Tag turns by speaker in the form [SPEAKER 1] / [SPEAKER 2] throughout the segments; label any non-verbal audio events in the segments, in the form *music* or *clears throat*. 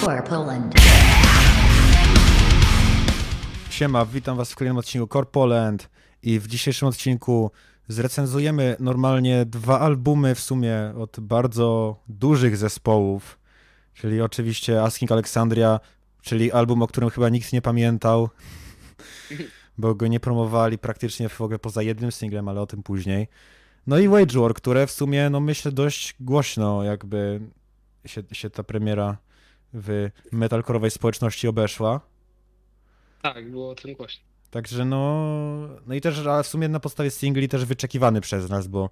[SPEAKER 1] Core Poland.
[SPEAKER 2] Siema, witam was w kolejnym odcinku Core Poland i w dzisiejszym odcinku zrecenzujemy normalnie dwa albumy w sumie od bardzo dużych zespołów, czyli oczywiście Asking Alexandria, czyli album, o którym chyba nikt nie pamiętał, *laughs* bo go nie promowali praktycznie w ogóle poza jednym singlem, ale o tym później. No i Wage War, które w sumie, no myślę, dość głośno jakby się, się ta premiera w metalkorowej społeczności obeszła.
[SPEAKER 3] Tak, było o tym głośno.
[SPEAKER 2] Także no, no i też a w sumie na podstawie singli też wyczekiwany przez nas, bo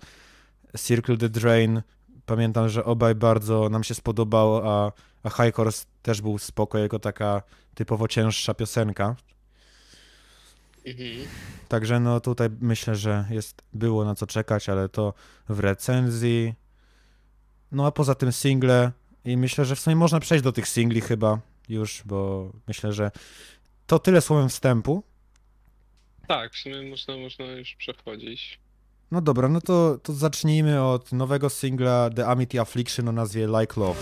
[SPEAKER 2] Circle the Drain, pamiętam, że obaj bardzo nam się spodobało, a, a High Horse też był spoko, jako taka typowo cięższa piosenka.
[SPEAKER 3] Mhm.
[SPEAKER 2] Także no tutaj myślę, że jest, było na co czekać, ale to w recenzji. No a poza tym single i myślę, że w sumie można przejść do tych singli chyba już, bo myślę, że to tyle słowem wstępu.
[SPEAKER 3] Tak, w sumie można, można już przechodzić.
[SPEAKER 2] No dobra, no to, to zacznijmy od nowego singla The Amity Affliction o nazwie Like Love.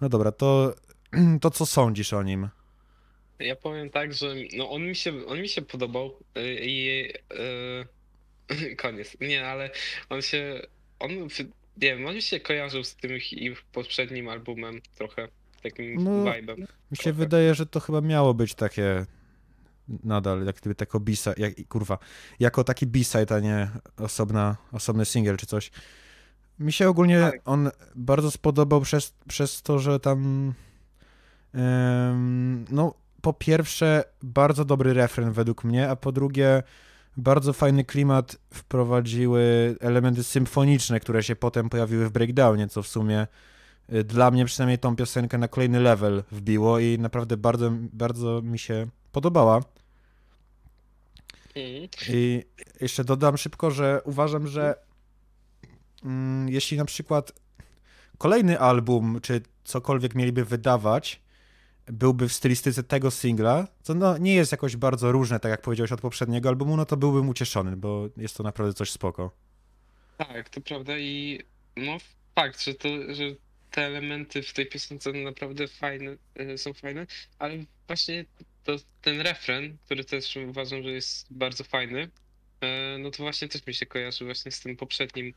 [SPEAKER 2] No dobra, to, *clears throat* to co sądzisz o nim?
[SPEAKER 3] Ja powiem tak, że no on mi się, on mi się podobał y, i yy, *laughs* koniec. Nie, ale on się, on, nie wiem, on mi się kojarzył z tym ich poprzednim albumem trochę, takim
[SPEAKER 2] No,
[SPEAKER 3] vibe'em.
[SPEAKER 2] Mi się
[SPEAKER 3] Trochę.
[SPEAKER 2] wydaje, że to chyba miało być takie nadal, jak gdyby tako B-side, jak, kurwa, jako taki B-side, a nie osobna, osobny single czy coś. Mi się ogólnie
[SPEAKER 3] Tak.
[SPEAKER 2] on bardzo spodobał przez, przez to, że tam no po pierwsze bardzo dobry refren według mnie, a po drugie bardzo fajny klimat wprowadziły elementy symfoniczne, które się potem pojawiły w breakdownie, co w sumie y, dla mnie przynajmniej tą piosenkę na kolejny level wbiło i naprawdę bardzo, bardzo mi się podobała.
[SPEAKER 3] Mhm.
[SPEAKER 2] I jeszcze dodam szybko, że uważam, że jeśli na przykład kolejny album, czy cokolwiek mieliby wydawać, byłby w stylistyce tego singla, co no, nie jest jakoś bardzo różne, tak jak powiedziałeś od poprzedniego albumu, no to byłbym ucieszony, bo jest to naprawdę coś spoko.
[SPEAKER 3] Tak, to prawda i no fakt, że to, że te elementy w tej piosence naprawdę fajne, y, są fajne, ale właśnie to, ten refren, który też uważam, że jest bardzo fajny, e, no to właśnie też mi się kojarzy właśnie z tym poprzednim e,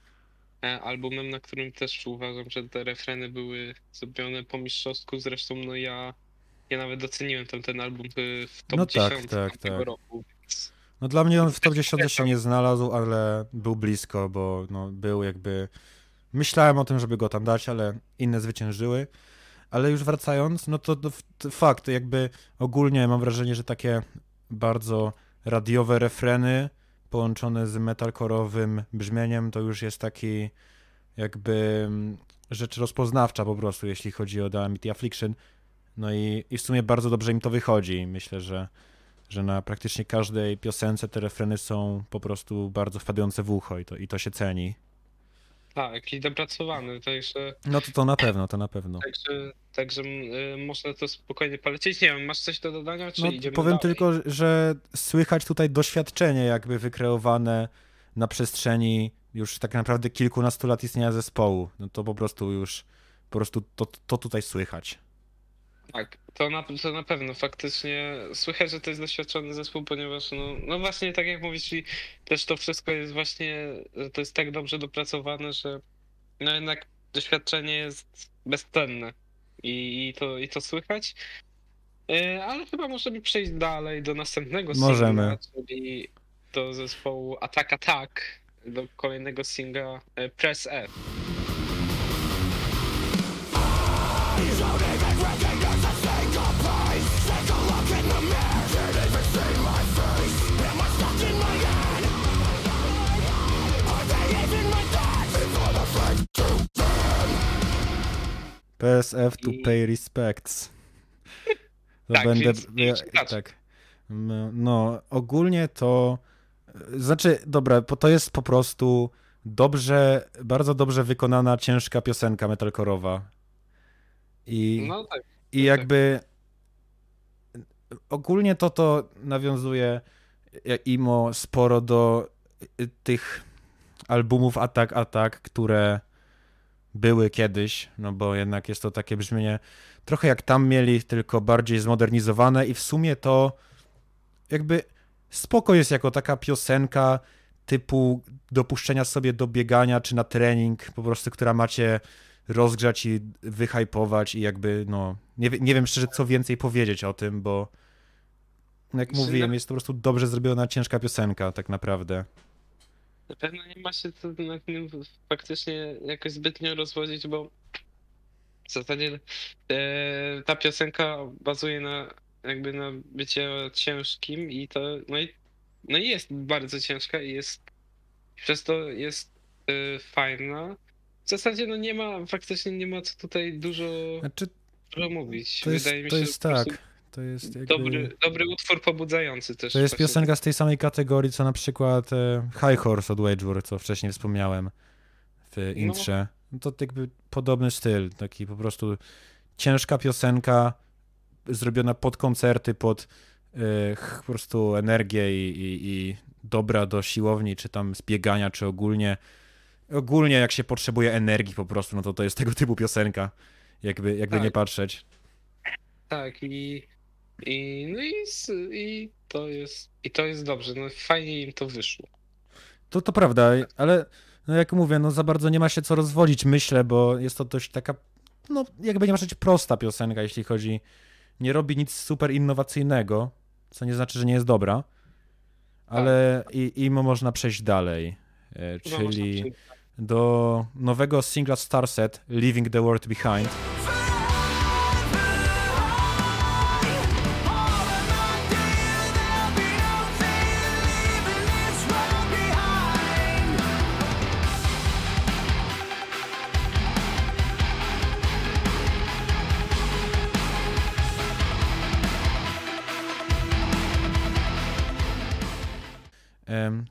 [SPEAKER 3] albumem, na którym też uważam, że te refreny były zrobione po mistrzowsku, zresztą no ja, ja nawet doceniłem tam ten album w top
[SPEAKER 2] No tak,
[SPEAKER 3] 10
[SPEAKER 2] tak,
[SPEAKER 3] tego
[SPEAKER 2] tak.
[SPEAKER 3] roku, więc
[SPEAKER 2] No dla mnie on w top 10 się nie znalazł, ale był blisko, bo no, był jakby... Myślałem o tym, żeby go tam dać, ale inne zwyciężyły. Ale już wracając, no to, to fakt, jakby ogólnie mam wrażenie, że takie bardzo radiowe refreny połączone z metalkorowym brzmieniem to już jest taki jakby mm, rzecz rozpoznawcza po prostu, jeśli chodzi o The Amity Affliction. No i, i w sumie bardzo dobrze im to wychodzi. Myślę, że że na praktycznie każdej piosence te refreny są po prostu bardzo wpadające w ucho i to, i to się ceni.
[SPEAKER 3] Tak, i dopracowany, także
[SPEAKER 2] No to to na pewno, to na pewno.
[SPEAKER 3] Także, także y, można to spokojnie polecieć. Nie wiem, masz coś do dodania, czy
[SPEAKER 2] No,
[SPEAKER 3] idziemy
[SPEAKER 2] powiem
[SPEAKER 3] dalej?
[SPEAKER 2] tylko, że słychać tutaj doświadczenie jakby wykreowane na przestrzeni już tak naprawdę kilkunastu lat istnienia zespołu. No to po prostu już, po prostu to, to tutaj słychać.
[SPEAKER 3] Tak, to na, to na pewno faktycznie słychać, że to jest doświadczony zespół, ponieważ no, no właśnie tak jak mówisz, i też to wszystko jest właśnie, że to jest tak dobrze dopracowane, że no jednak doświadczenie jest bezcenne i, i, to, i to słychać. E, Ale chyba możemy przejść dalej do następnego
[SPEAKER 2] Możemy.
[SPEAKER 3] singla, czyli do zespołu Attack Attack, do kolejnego singla e, Press F.
[SPEAKER 2] PSF to
[SPEAKER 3] I-
[SPEAKER 2] pay respects. To
[SPEAKER 3] Tak,
[SPEAKER 2] będę.
[SPEAKER 3] więc
[SPEAKER 2] ja, tak. No, ogólnie to Znaczy, dobra, bo to jest po prostu dobrze, bardzo dobrze wykonana, ciężka piosenka metalkorowa. I,
[SPEAKER 3] No tak.
[SPEAKER 2] i jakby ogólnie to to nawiązuje jak imo sporo do y, tych albumów Atak Atak, które były kiedyś, no bo jednak jest to takie brzmienie trochę jak tam mieli, tylko bardziej zmodernizowane i w sumie to jakby spoko jest jako taka piosenka typu dopuszczenia sobie do biegania czy na trening, po prostu, która macie rozgrzać i wyhypować i jakby, no, nie, nie wiem szczerze, co więcej powiedzieć o tym, bo jak mówiłem, jest to po prostu dobrze zrobiona, ciężka piosenka, tak naprawdę.
[SPEAKER 3] Na pewno nie ma się co nad nim faktycznie jakoś zbytnio rozwodzić, bo w zasadzie e, ta piosenka bazuje na jakby na bycie ciężkim i to no i, no i jest bardzo ciężka i jest przez to jest e, fajna. W zasadzie no nie ma, faktycznie nie ma co tutaj dużo,
[SPEAKER 2] Znaczy,
[SPEAKER 3] dużo mówić.
[SPEAKER 2] to jest,
[SPEAKER 3] Wydaje mi
[SPEAKER 2] to
[SPEAKER 3] się,
[SPEAKER 2] jest
[SPEAKER 3] że po prostu
[SPEAKER 2] tak, to jest jakby...
[SPEAKER 3] Dobry, dobry utwór pobudzający też.
[SPEAKER 2] To jest
[SPEAKER 3] właśnie.
[SPEAKER 2] piosenka z tej samej kategorii, co na przykład e, High Horse od Wageworth, co wcześniej wspomniałem w intrze. No to jakby podobny styl, taki po prostu ciężka piosenka zrobiona pod koncerty, pod e, po prostu energię i, i, i dobra do siłowni, czy tam zbiegania, czy ogólnie. Ogólnie jak się potrzebuje energii po prostu, no to to jest tego typu piosenka, jakby, jakby
[SPEAKER 3] Tak.
[SPEAKER 2] nie patrzeć.
[SPEAKER 3] Tak, i, i no i, i to jest i to jest dobrze. No fajnie im to wyszło.
[SPEAKER 2] To, to prawda, ale no jak mówię, no za bardzo nie ma się co rozwodzić, myślę, bo jest to dość taka, no jakby nie ma rzecz prosta piosenka, jeśli chodzi, nie robi nic super innowacyjnego, co nie znaczy, że nie jest dobra, ale i, i można przejść dalej, e,
[SPEAKER 3] można
[SPEAKER 2] czyli
[SPEAKER 3] przyjść.
[SPEAKER 2] do nowego singla Starset, Leaving the World Behind.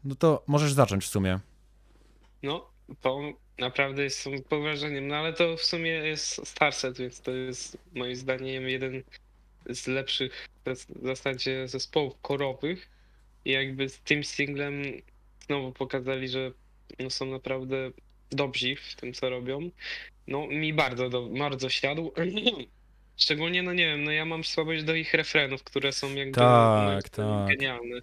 [SPEAKER 2] No to możesz zacząć w sumie.
[SPEAKER 3] No, to naprawdę jest pod wrażeniem. No ale to w sumie jest Starset, więc to jest moim zdaniem jeden z lepszych w zasadzie zespołów korowych. I jakby z tym singlem znowu pokazali, że no, są naprawdę dobrzy w tym, co robią. No mi bardzo, do, bardzo siadł. *clears throat* Szczególnie, no nie wiem, no ja mam słabość do ich refrenów, które są jakby
[SPEAKER 2] Tak,
[SPEAKER 3] zdaniem
[SPEAKER 2] tak.
[SPEAKER 3] genialne.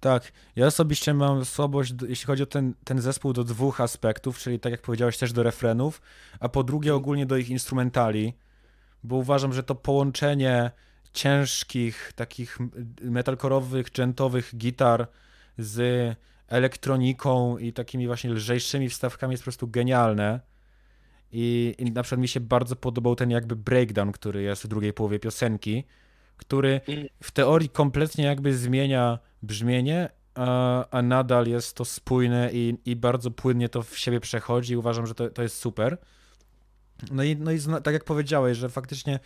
[SPEAKER 2] Tak, ja osobiście mam słabość, jeśli chodzi o ten, ten zespół, do dwóch aspektów, czyli tak jak powiedziałeś, też do refrenów, a po drugie ogólnie do ich instrumentali, bo uważam, że to połączenie ciężkich, takich metalkorowych, dżentowych gitar z elektroniką i takimi właśnie lżejszymi wstawkami jest po prostu genialne. I, I na przykład mi się bardzo podobał ten jakby breakdown, który jest w drugiej połowie piosenki, który w teorii kompletnie jakby zmienia brzmienie, a, a nadal jest to spójne i, i bardzo płynnie to w siebie przechodzi. Uważam, że to, to jest super. No i, no i tak jak powiedziałeś, że faktycznie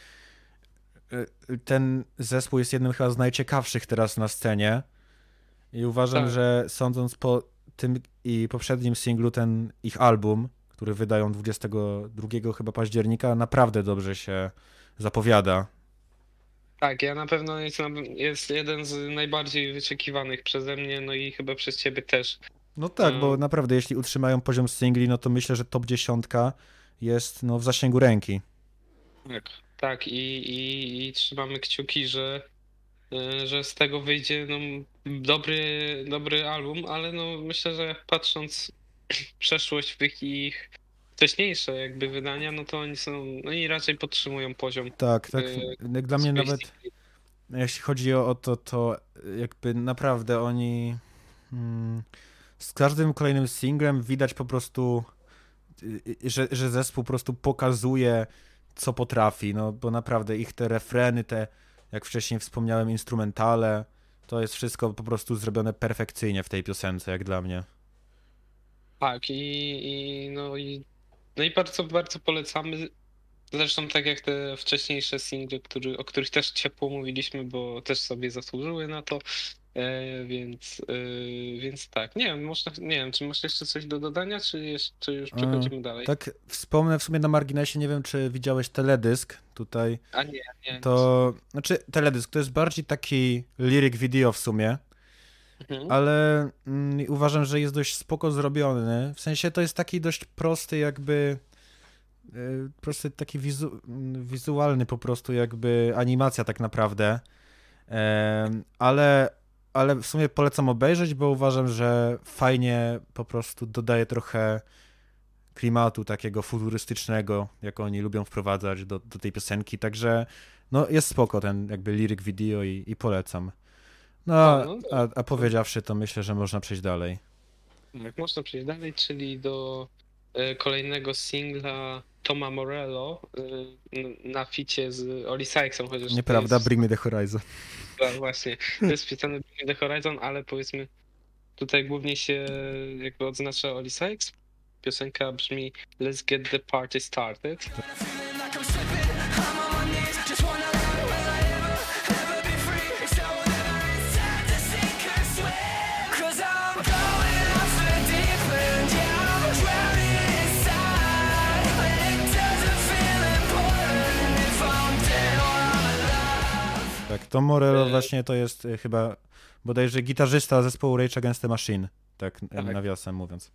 [SPEAKER 2] y, ten zespół jest jednym chyba z najciekawszych teraz na scenie i uważam,
[SPEAKER 3] Tak.
[SPEAKER 2] że sądząc po tym i poprzednim singlu, ten ich album, który wydają 22 chyba października, naprawdę dobrze się zapowiada.
[SPEAKER 3] Tak, ja na pewno jest, jest jeden z najbardziej wyczekiwanych przeze mnie, no i chyba przez ciebie też.
[SPEAKER 2] No tak, bo
[SPEAKER 3] Mm.
[SPEAKER 2] naprawdę jeśli utrzymają poziom singli, no to myślę, że top 10 jest no, w zasięgu ręki.
[SPEAKER 3] Tak. Tak, i, i, i trzymamy kciuki, że, e, że z tego wyjdzie no, dobry, dobry album, ale no myślę, że patrząc w przeszłość w ich wcześniejsze jakby wydania, no to oni są, no i raczej podtrzymują poziom.
[SPEAKER 2] Tak, tak.
[SPEAKER 3] Yy,
[SPEAKER 2] Jak dla mnie nawet, jeśli chodzi o, o to, to jakby naprawdę oni mm, z każdym kolejnym singlem widać po prostu, y, y, że, że zespół po prostu pokazuje, co potrafi, no bo naprawdę ich te refreny, te, jak wcześniej wspomniałem, instrumentale, to jest wszystko po prostu zrobione perfekcyjnie w tej piosence, jak dla mnie.
[SPEAKER 3] Tak, i, i no i no i bardzo, bardzo polecamy. Zresztą tak jak te wcześniejsze single, który, o których też ciepło mówiliśmy, bo też sobie zasłużyły na to. E, więc, e, więc tak. Nie wiem, można, nie wiem, czy masz jeszcze coś do dodania, czy, jeszcze, czy już przechodzimy dalej?
[SPEAKER 2] Tak, wspomnę w sumie na marginesie, nie wiem, czy widziałeś teledysk tutaj.
[SPEAKER 3] A nie, nie.
[SPEAKER 2] To, znaczy, teledysk to jest bardziej taki lyric video w sumie,
[SPEAKER 3] Mhm.
[SPEAKER 2] ale mm, uważam, że jest dość spoko zrobiony. W sensie to jest taki dość prosty jakby, y, prosty taki wizu, mm, wizualny po prostu jakby animacja tak naprawdę. Ale, ale w sumie polecam obejrzeć, bo uważam, że fajnie po prostu dodaje trochę klimatu takiego futurystycznego, jak oni lubią wprowadzać do, do tej piosenki, także no jest spoko ten jakby lyric video i, i polecam. No,
[SPEAKER 3] A, no
[SPEAKER 2] a, a powiedziawszy, to myślę, że można przejść dalej.
[SPEAKER 3] Jak można przejść dalej, czyli do e, kolejnego singla Toma Morello e, na ficie z Oli Sykesem, chociaż
[SPEAKER 2] Nieprawda,
[SPEAKER 3] jest,
[SPEAKER 2] Bring Me The Horizon.
[SPEAKER 3] tak, właśnie, to jest wpisane w The Horizon, ale powiedzmy tutaj głównie się jakby odznacza Oli Sykes. Piosenka brzmi Let's get the party started.
[SPEAKER 2] Tom Morello
[SPEAKER 3] E,
[SPEAKER 2] właśnie to jest y, chyba bodajże gitarzysta zespołu Rage Against the Machine, tak, y,
[SPEAKER 3] Tak.
[SPEAKER 2] nawiasem mówiąc.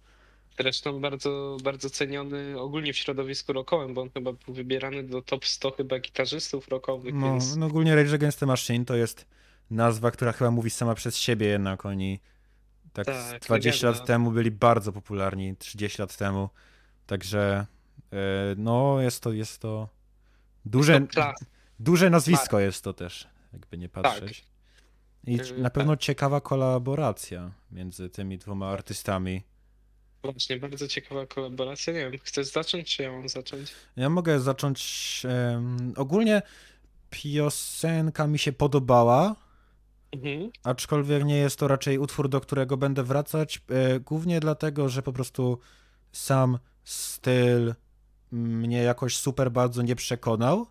[SPEAKER 3] Zresztą bardzo, bardzo ceniony ogólnie w środowisku rockowym, bo on chyba był wybierany do top 100 chyba gitarzystów rockowych,
[SPEAKER 2] No,
[SPEAKER 3] więc
[SPEAKER 2] no ogólnie Rage Against the Machine to jest nazwa, która chyba mówi sama przez siebie jednak, oni tak,
[SPEAKER 3] Tak,
[SPEAKER 2] 20
[SPEAKER 3] legenda.
[SPEAKER 2] lat temu byli bardzo popularni, 30 lat temu, także y, no jest to, jest to duże,
[SPEAKER 3] to
[SPEAKER 2] duże nazwisko jest to też, jakby nie patrzeć. I
[SPEAKER 3] Y,
[SPEAKER 2] na pewno ciekawa kolaboracja między tymi dwoma artystami.
[SPEAKER 3] Właśnie, bardzo ciekawa kolaboracja. Nie wiem, chcesz zacząć, czy ja mam zacząć?
[SPEAKER 2] Ja mogę zacząć. em, ogólnie piosenka mi się podobała,
[SPEAKER 3] Mhm.
[SPEAKER 2] aczkolwiek nie jest to raczej utwór, do którego będę wracać. E, głównie dlatego, że po prostu sam styl mnie jakoś super bardzo nie przekonał.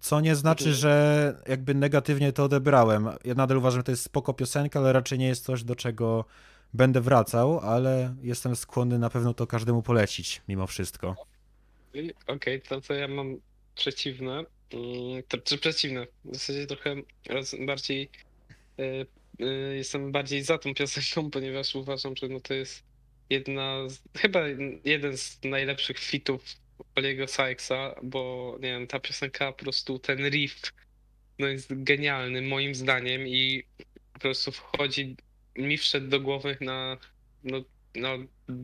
[SPEAKER 2] Co nie znaczy, że jakby negatywnie to odebrałem. Ja nadal uważam, że to jest spoko piosenka, ale raczej nie jest coś, do czego będę wracał, ale jestem skłonny na pewno to każdemu polecić, mimo wszystko.
[SPEAKER 3] Okej, to, to ja mam przeciwne. Mm, To, czy przeciwne? W zasadzie trochę bardziej. y, y, jestem bardziej za tą piosenką, *laughs* ponieważ uważam, że no to jest jedna z, chyba jeden z najlepszych fitów Oliego Sykesa, bo nie wiem, ta piosenka po prostu ten riff no jest genialny moim zdaniem i po prostu wchodzi, mi wszedł do głowy na, no, na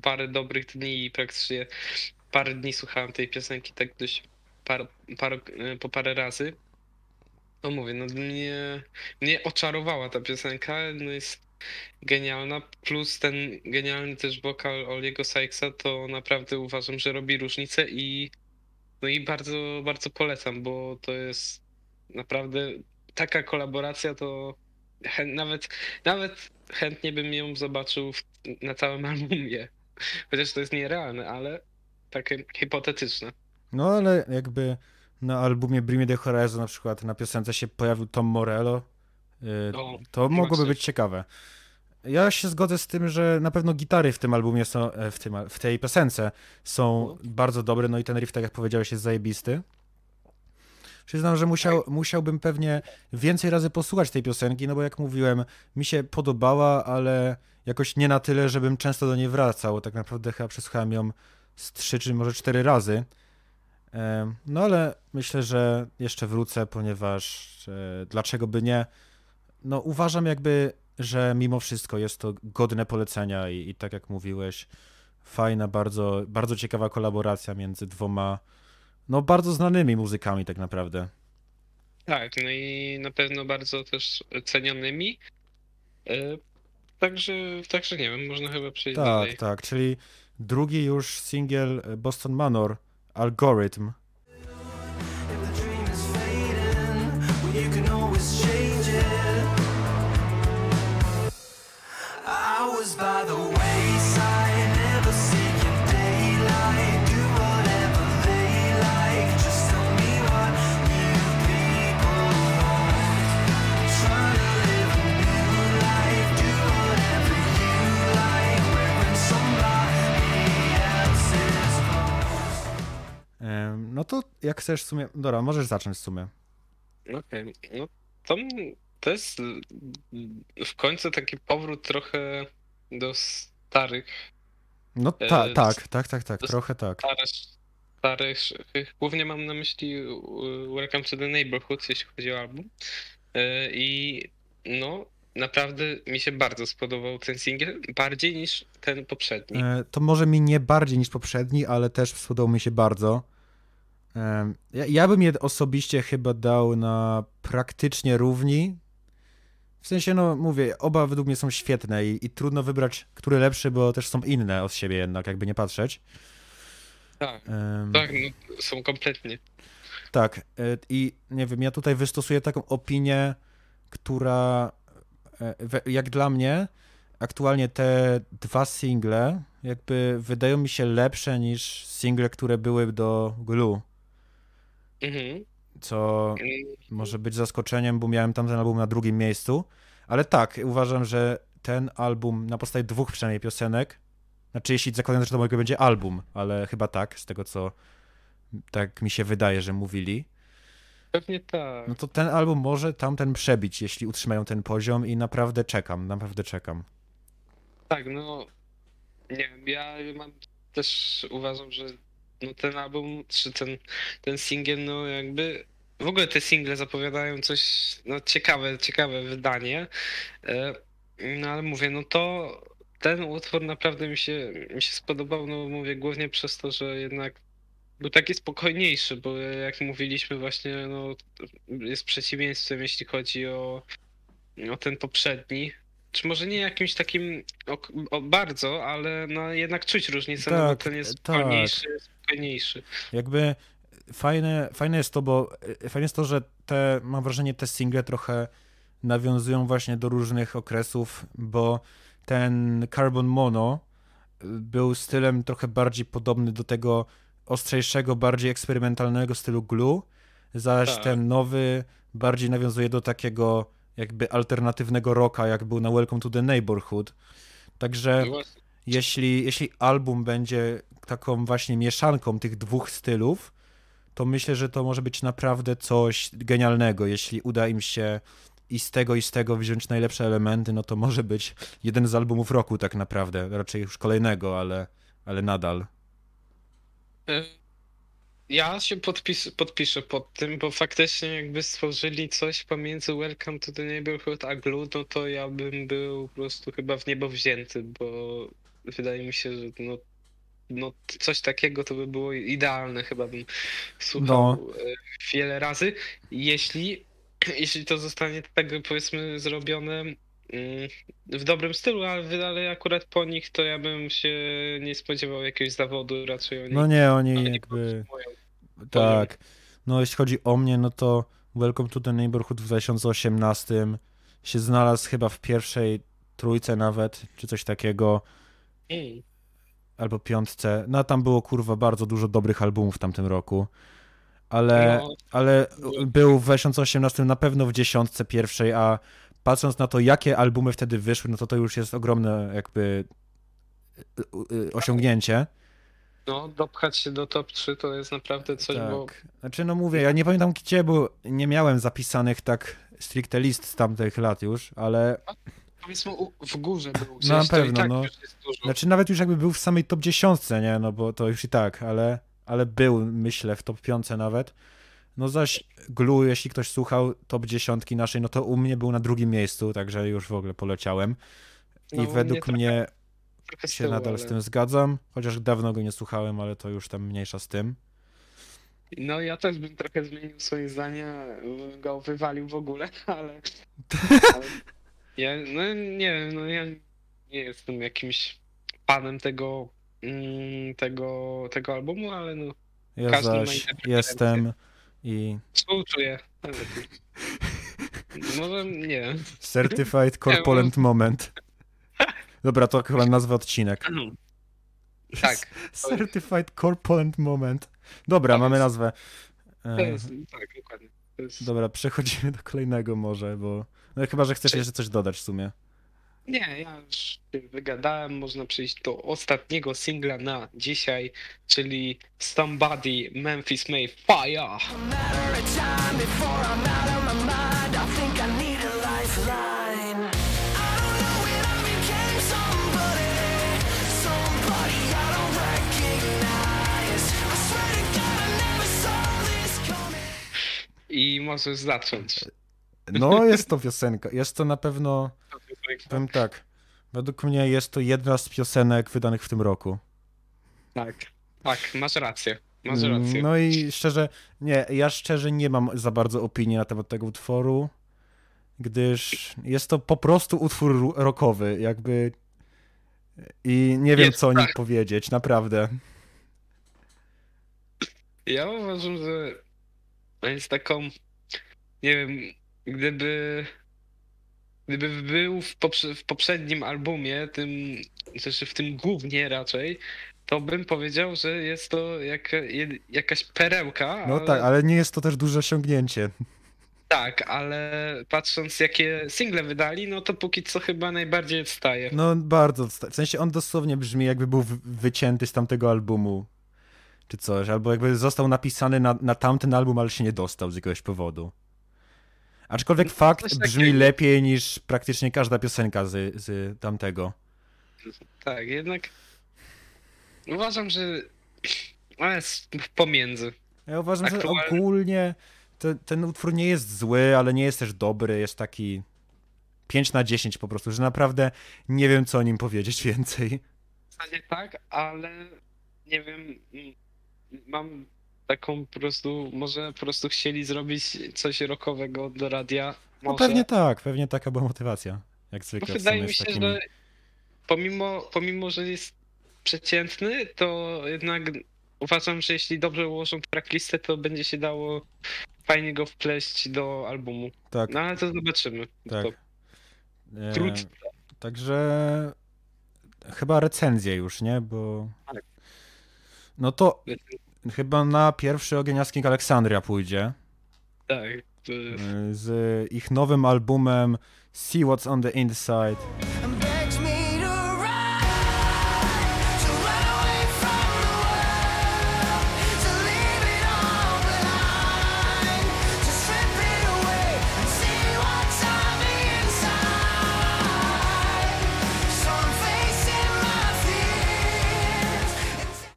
[SPEAKER 3] parę dobrych dni i praktycznie parę dni słuchałem tej piosenki tak dość par, par, po parę razy. No mówię, no mnie, mnie oczarowała ta piosenka, no jest genialna, plus ten genialny też wokal Oliego Sykesa, to naprawdę uważam, że robi różnicę i no i bardzo, bardzo polecam, bo to jest naprawdę taka kolaboracja, to nawet, nawet chętnie bym ją zobaczył w, na całym *laughs* albumie. Chociaż to jest nierealne, ale takie hipotetyczne.
[SPEAKER 2] No ale jakby na albumie Bring Me The Horizon na przykład na piosence się pojawił Tom Morello, y,
[SPEAKER 3] O,
[SPEAKER 2] to mogłoby być ciekawe. Ja się zgodzę z tym, że na pewno gitary w tym albumie są, e, w, tym, w tej piosence są
[SPEAKER 3] Mhm.
[SPEAKER 2] bardzo dobre, no i ten riff, tak jak powiedziałeś, jest zajebisty. Przyznam, że musiał, musiałbym pewnie więcej razy posłuchać tej piosenki, no bo jak mówiłem, mi się podobała, ale jakoś nie na tyle, żebym często do niej wracał. Tak naprawdę chyba przesłuchałem ją z trzy czy może cztery razy. Em, No ale myślę, że jeszcze wrócę, ponieważ e, dlaczego by nie? No uważam jakby, że mimo wszystko jest to godne polecenia i, i tak jak mówiłeś, fajna, bardzo, bardzo ciekawa kolaboracja między dwoma, no bardzo znanymi muzykami tak naprawdę.
[SPEAKER 3] Tak, no i na pewno bardzo też cenionymi. E, Także, także nie wiem, można chyba przejść
[SPEAKER 2] Tak,
[SPEAKER 3] dalej.
[SPEAKER 2] tak, czyli drugi już singiel Boston Manor, Algorithm.
[SPEAKER 1] If the dream is fading, well, you can always change by the wayside, never daylight. Do they like, just tell me what people like, No to
[SPEAKER 2] jak chcesz w sumie. Dobra, możesz zacząć w sumie.
[SPEAKER 3] Okej, no to, m- to jest w końcu taki powrót trochę do starych,
[SPEAKER 2] No ta,
[SPEAKER 3] E,
[SPEAKER 2] tak, tak, tak, tak, trochę tak.
[SPEAKER 3] starych, starych, głównie mam na myśli y, Welcome to the Neighborhood, jeśli chodzi o album. Y, I no, naprawdę mi się bardzo spodobał ten singiel, bardziej niż ten poprzedni.
[SPEAKER 2] E, To może mi nie bardziej niż poprzedni, ale też spodobał mi się bardzo. Em, Ja, ja bym je osobiście chyba dał na praktycznie równi. W sensie, no mówię, oba według mnie są świetne i, i trudno wybrać, który lepszy, bo też są inne od siebie jednak, jakby nie patrzeć.
[SPEAKER 3] Tak,
[SPEAKER 2] Em,
[SPEAKER 3] tak, no, są kompletnie.
[SPEAKER 2] Tak, e, i nie wiem, ja tutaj wystosuję taką opinię, która e, jak dla mnie aktualnie te dwa single jakby wydają mi się lepsze niż single, które były do Glue,
[SPEAKER 3] Mhm.
[SPEAKER 2] Co
[SPEAKER 3] Mm,
[SPEAKER 2] może być zaskoczeniem, bo miałem tam ten album na drugim miejscu, ale tak, uważam, że ten album na podstawie dwóch przynajmniej piosenek, znaczy jeśli zakładam, że to mogę będzie album, ale chyba tak, z tego co tak mi się wydaje, że mówili,
[SPEAKER 3] Pewnie tak.
[SPEAKER 2] No to ten album może tamten przebić, jeśli utrzymają ten poziom i naprawdę czekam, naprawdę czekam.
[SPEAKER 3] Tak, no nie wiem, ja mam też uważam, że no ten album, czy ten, ten singiel, no jakby w ogóle te single zapowiadają coś, no ciekawe, ciekawe wydanie. E, No ale mówię, no to ten utwór naprawdę mi się, mi się spodobał, no mówię głównie przez to, że jednak był taki spokojniejszy, bo jak mówiliśmy właśnie, no jest przeciwieństwem, jeśli chodzi o, o ten poprzedni. Czy może nie jakimś takim o, o bardzo, ale no jednak czuć różnicę, no bo
[SPEAKER 2] Tak,
[SPEAKER 3] ten jest
[SPEAKER 2] tak.
[SPEAKER 3] spokojniejszy, spokojniejszy.
[SPEAKER 2] Jakby fajne, fajne jest to, bo e, fajne jest to, że te, mam wrażenie, te single trochę nawiązują właśnie do różnych okresów, bo ten Carbon Mono y, był stylem trochę bardziej podobny do tego ostrzejszego, bardziej eksperymentalnego stylu Glue, zaś
[SPEAKER 3] Tak.
[SPEAKER 2] ten nowy bardziej nawiązuje do takiego jakby alternatywnego rocka, jak był na Welcome to the Neighborhood. Także
[SPEAKER 3] No
[SPEAKER 2] jeśli, jeśli album będzie taką właśnie mieszanką tych dwóch stylów, to myślę, że to może być naprawdę coś genialnego. Jeśli uda im się i z tego, i z tego wziąć najlepsze elementy, no to może być jeden z albumów roku tak naprawdę. Raczej już kolejnego, ale, ale nadal.
[SPEAKER 3] Ja się podpis, podpiszę pod tym, bo faktycznie jakby stworzyli coś pomiędzy Welcome to the Neighborhood a Glue, no to ja bym był po prostu chyba w niebo wzięty, bo wydaje mi się, że no, no coś takiego to by było idealne, chyba bym słuchał e, wiele razy. Jeśli, jeśli to zostanie tak powiedzmy zrobione w dobrym stylu, ale, ale akurat po nich to ja bym się nie spodziewał jakiegoś zawodu, raczej oni
[SPEAKER 2] No nie, oni jakby...
[SPEAKER 3] podtrzymują.
[SPEAKER 2] Tak. No jeśli chodzi o mnie, no to Welcome to the Neighborhood w 2018 się znalazł chyba w pierwszej trójce nawet, czy coś takiego.
[SPEAKER 3] Mm.
[SPEAKER 2] albo piątce. No tam było kurwa bardzo dużo dobrych albumów w tamtym roku. Ale,
[SPEAKER 3] No.
[SPEAKER 2] ale był w 2018 na pewno w dziesiątce pierwszej, a patrząc na to, jakie albumy wtedy wyszły, no to to już jest ogromne jakby y, y, osiągnięcie.
[SPEAKER 3] No, dopchać się do top 3 to jest naprawdę coś, bo
[SPEAKER 2] Tak. Znaczy, no mówię, ja nie pamiętam gdzie, bo nie miałem zapisanych tak stricte list z tamtych lat już, ale
[SPEAKER 3] powiedzmy w górze był gdzieś,
[SPEAKER 2] na
[SPEAKER 3] i
[SPEAKER 2] pewno,
[SPEAKER 3] tak
[SPEAKER 2] no. Znaczy nawet już jakby był w samej top 10, nie, no bo to już i tak, ale, ale był, myślę, w top 5 nawet. No zaś Glue, jeśli ktoś słuchał top 10 naszej, no to u mnie był na drugim miejscu, także już w ogóle poleciałem. I
[SPEAKER 3] No, mnie
[SPEAKER 2] według
[SPEAKER 3] trochę-
[SPEAKER 2] mnie
[SPEAKER 3] Trochę z
[SPEAKER 2] się
[SPEAKER 3] tyłu,
[SPEAKER 2] nadal
[SPEAKER 3] ale...
[SPEAKER 2] z tym zgadzam, chociaż dawno go nie słuchałem, ale to już tam mniejsza z tym.
[SPEAKER 3] No ja też bym trochę zmienił swoje zdania, go wywalił w ogóle, *laughs* ale... ale ja, no nie wiem, no ja nie jestem jakimś panem tego, mm, tego, tego albumu, ale no
[SPEAKER 2] Ja zaś
[SPEAKER 3] preferencje.
[SPEAKER 2] I
[SPEAKER 3] współczuję. *laughs* Może nie wiem.
[SPEAKER 2] Certified *laughs* Corpulent Moment. Dobra, to chyba nazwę odcinek. *laughs*
[SPEAKER 3] Tak,
[SPEAKER 2] Certified Corpulent Moment. Dobra,
[SPEAKER 3] To
[SPEAKER 2] mamy
[SPEAKER 3] jest-
[SPEAKER 2] nazwę. E,
[SPEAKER 3] to jest, tak, dokładnie. Jest...
[SPEAKER 2] Dobra, przechodzimy do kolejnego może, bo... No chyba, że chcesz jeszcze coś dodać w sumie.
[SPEAKER 3] Nie, ja już wygadałem. Można przejść do ostatniego singla na dzisiaj, czyli Somebody Memphis May Fire.
[SPEAKER 1] I
[SPEAKER 3] możesz zacząć.
[SPEAKER 2] No, jest to piosenka. Jest to na pewno, powiem tak, według mnie jest to jedna z piosenek wydanych w tym roku.
[SPEAKER 3] Tak, tak, masz rację. Masz rację.
[SPEAKER 2] No i szczerze, nie, ja szczerze nie mam za bardzo opinii na temat tego utworu, gdyż jest to po prostu utwór rockowy, jakby i nie wiem,
[SPEAKER 3] Jest,
[SPEAKER 2] co o nim
[SPEAKER 3] tak.
[SPEAKER 2] powiedzieć, naprawdę.
[SPEAKER 3] Ja uważam, że jest taką, nie wiem, gdyby, gdyby był w, poprze, w poprzednim albumie, tym, znaczy w tym głównie raczej, to bym powiedział, że jest to jak, jakaś perełka.
[SPEAKER 2] No
[SPEAKER 3] ale,
[SPEAKER 2] tak, ale nie jest to też duże osiągnięcie.
[SPEAKER 3] tak, ale patrząc jakie single wydali, no to póki co chyba najbardziej odstaje.
[SPEAKER 2] No bardzo, w sensie on dosłownie brzmi jakby był wy- wycięty z tamtego albumu, czy coś, albo jakby został napisany na, na tamten album, ale się nie dostał z jakiegoś powodu. Aczkolwiek
[SPEAKER 3] No,
[SPEAKER 2] fakt brzmi
[SPEAKER 3] takiego.
[SPEAKER 2] lepiej niż praktycznie każda piosenka z, z tamtego.
[SPEAKER 3] Tak, jednak uważam, że on jest pomiędzy.
[SPEAKER 2] Ja uważam, że
[SPEAKER 3] Aktualnie-
[SPEAKER 2] ogólnie te, ten utwór nie jest zły, ale nie jest też dobry, jest taki 5 na 10 po prostu, że naprawdę nie wiem, co o nim powiedzieć więcej.
[SPEAKER 3] W zasadzie tak, ale nie wiem, mm, mam taką po prostu, może po prostu chcieli zrobić coś rockowego do radia.
[SPEAKER 2] No
[SPEAKER 3] Może.
[SPEAKER 2] pewnie tak, pewnie taka była motywacja, jak
[SPEAKER 3] Bo
[SPEAKER 2] zwykle w
[SPEAKER 3] wydaje
[SPEAKER 2] sumie
[SPEAKER 3] mi się,
[SPEAKER 2] takimi...
[SPEAKER 3] że pomimo, pomimo, że jest przeciętny, to jednak uważam, że jeśli dobrze ułożą tracklistę, to będzie się dało fajnie go wpleść do albumu.
[SPEAKER 2] Tak,
[SPEAKER 3] No ale to zobaczymy.
[SPEAKER 2] tak.
[SPEAKER 3] To
[SPEAKER 2] E,
[SPEAKER 3] wkrótce.
[SPEAKER 2] Także chyba recenzję już, nie? Bo.
[SPEAKER 3] Tak.
[SPEAKER 2] No to chyba na pierwszy ogień Asking Aleksandria pójdzie.
[SPEAKER 3] Tak. to-
[SPEAKER 2] e, Z ich nowym albumem See What's on the Inside.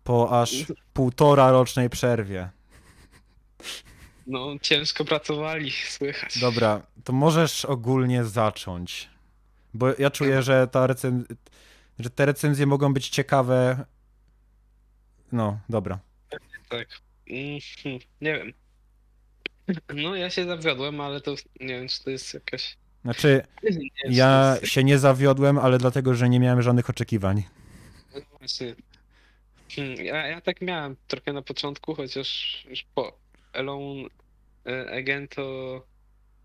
[SPEAKER 2] Po aż półtora rocznej przerwie.
[SPEAKER 3] No, ciężko pracowali, słychać.
[SPEAKER 2] Dobra, to możesz ogólnie zacząć. Bo ja czuję, że, ta recen... że te recenzje mogą być ciekawe. No, dobra.
[SPEAKER 3] Tak. Mhm, Nie wiem. No, ja się zawiodłem, ale to nie wiem, czy to jest jakaś.
[SPEAKER 2] Znaczy, ja się nie zawiodłem, ale dlatego, że nie miałem żadnych oczekiwań.
[SPEAKER 3] no Właśnie. Hmm, Ja, ja tak miałem trochę na początku, chociaż już po Alone e, Again to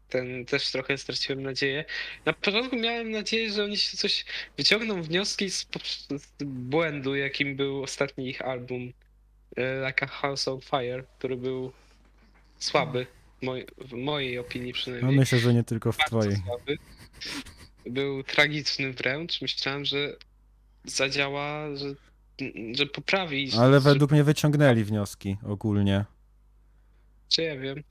[SPEAKER 3] ten też trochę straciłem nadzieję. Na początku miałem nadzieję, że oni się coś wyciągną wnioski z, z błędu, jakim był ostatni ich album e, Like a House on Fire, który był słaby, w, moj, w mojej opinii
[SPEAKER 2] No
[SPEAKER 3] przynajmniej.
[SPEAKER 2] myślę, że nie tylko w twojej.
[SPEAKER 3] słaby. Był tragiczny wręcz. Myślałem, że zadziała, że, że poprawi.
[SPEAKER 2] Ale
[SPEAKER 3] że,
[SPEAKER 2] według mnie wyciągnęli wnioski ogólnie.
[SPEAKER 3] Czy ja wiem.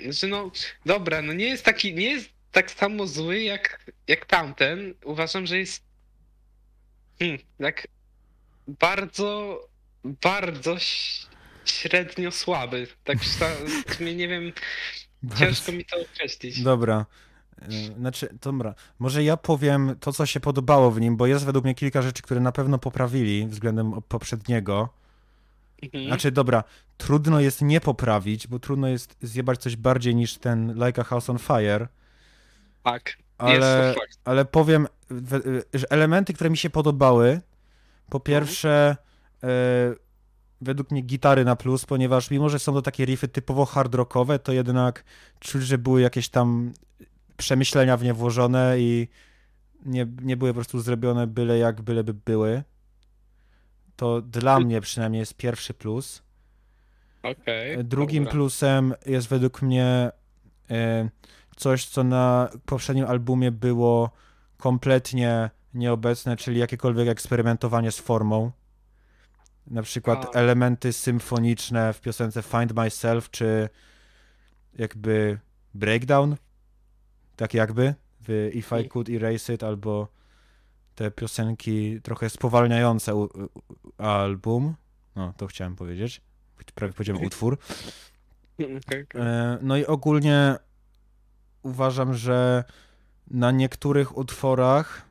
[SPEAKER 3] Znaczy no, dobra, no nie jest taki, nie jest tak samo zły jak, jak tamten. Uważam, że jest hmm, tak bardzo, bardzo średnio słaby. Tak w sumie nie wiem, *laughs* ciężko mi to określić.
[SPEAKER 2] Dobra. E, Znaczy, dobra, może ja powiem to, co się podobało w nim, bo jest według mnie kilka rzeczy, które na pewno poprawili względem poprzedniego.
[SPEAKER 3] Mhm.
[SPEAKER 2] Znaczy, dobra, trudno jest nie poprawić, bo trudno jest zjebać coś bardziej niż ten Like a House on Fire,
[SPEAKER 3] tak,
[SPEAKER 2] ale, ale powiem, we- że elementy, które mi się podobały, po pierwsze, e, według mnie gitary na plus, ponieważ mimo, że są to takie riffy typowo hard rockowe, to jednak czuć, że były jakieś tam przemyślenia w nie włożone i nie, nie były po prostu zrobione byle jak, byle by były. To dla mnie przynajmniej jest pierwszy plus.
[SPEAKER 3] Okej.
[SPEAKER 2] Drugim
[SPEAKER 3] dobra.
[SPEAKER 2] plusem jest według mnie e, coś, co na poprzednim albumie było kompletnie nieobecne, czyli jakiekolwiek eksperymentowanie z formą. Na przykład
[SPEAKER 3] A.
[SPEAKER 2] elementy symfoniczne w piosence Find Myself, czy jakby breakdown, tak jakby w If I. Could Erase It, albo te piosenki trochę spowalniające u, u, album. No, to chciałem powiedzieć. Prawie powiedziałem *laughs* utwór.
[SPEAKER 3] Okej, okej.
[SPEAKER 2] E, No i ogólnie uważam, że na niektórych utworach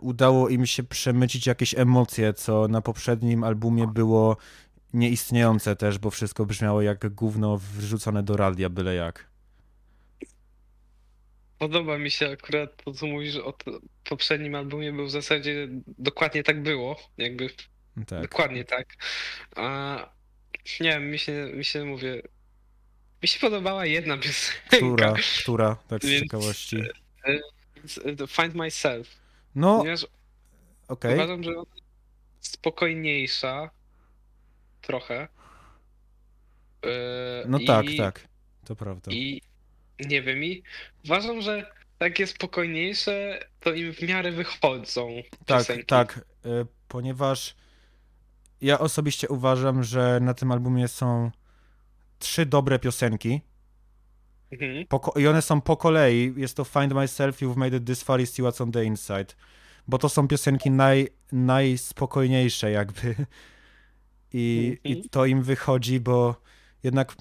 [SPEAKER 2] udało im się przemycić jakieś emocje, co na poprzednim albumie było nieistniejące też, bo wszystko brzmiało jak gówno wrzucone do radia byle jak.
[SPEAKER 3] Podoba mi się akurat to, co mówisz o poprzednim albumie, bo w zasadzie dokładnie tak było. Jakby
[SPEAKER 2] Tak.
[SPEAKER 3] dokładnie tak. A nie wiem, mi się, mi się mówię. Mi się podobała jedna piosenka.
[SPEAKER 2] Która, która, tak z
[SPEAKER 3] Więc-
[SPEAKER 2] ciekawości.
[SPEAKER 3] to Find Myself.
[SPEAKER 2] No,
[SPEAKER 3] Ponieważ
[SPEAKER 2] okej.
[SPEAKER 3] uważam, że ona jest spokojniejsza. Trochę. Yy,
[SPEAKER 2] No
[SPEAKER 3] i-
[SPEAKER 2] tak, tak. To prawda.
[SPEAKER 3] I nie wiem, i uważam, że takie spokojniejsze to im w miarę wychodzą
[SPEAKER 2] Tak,
[SPEAKER 3] piosenki.
[SPEAKER 2] tak, y, ponieważ ja osobiście uważam, że na tym albumie są trzy dobre piosenki
[SPEAKER 3] Mhm.
[SPEAKER 2] i one są po kolei. Jest to Find Myself, You've Made It This Far i See What's on the Inside. Bo to są piosenki naj, najspokojniejsze jakby. I, I
[SPEAKER 3] Mhm.
[SPEAKER 2] to im wychodzi, bo jednak,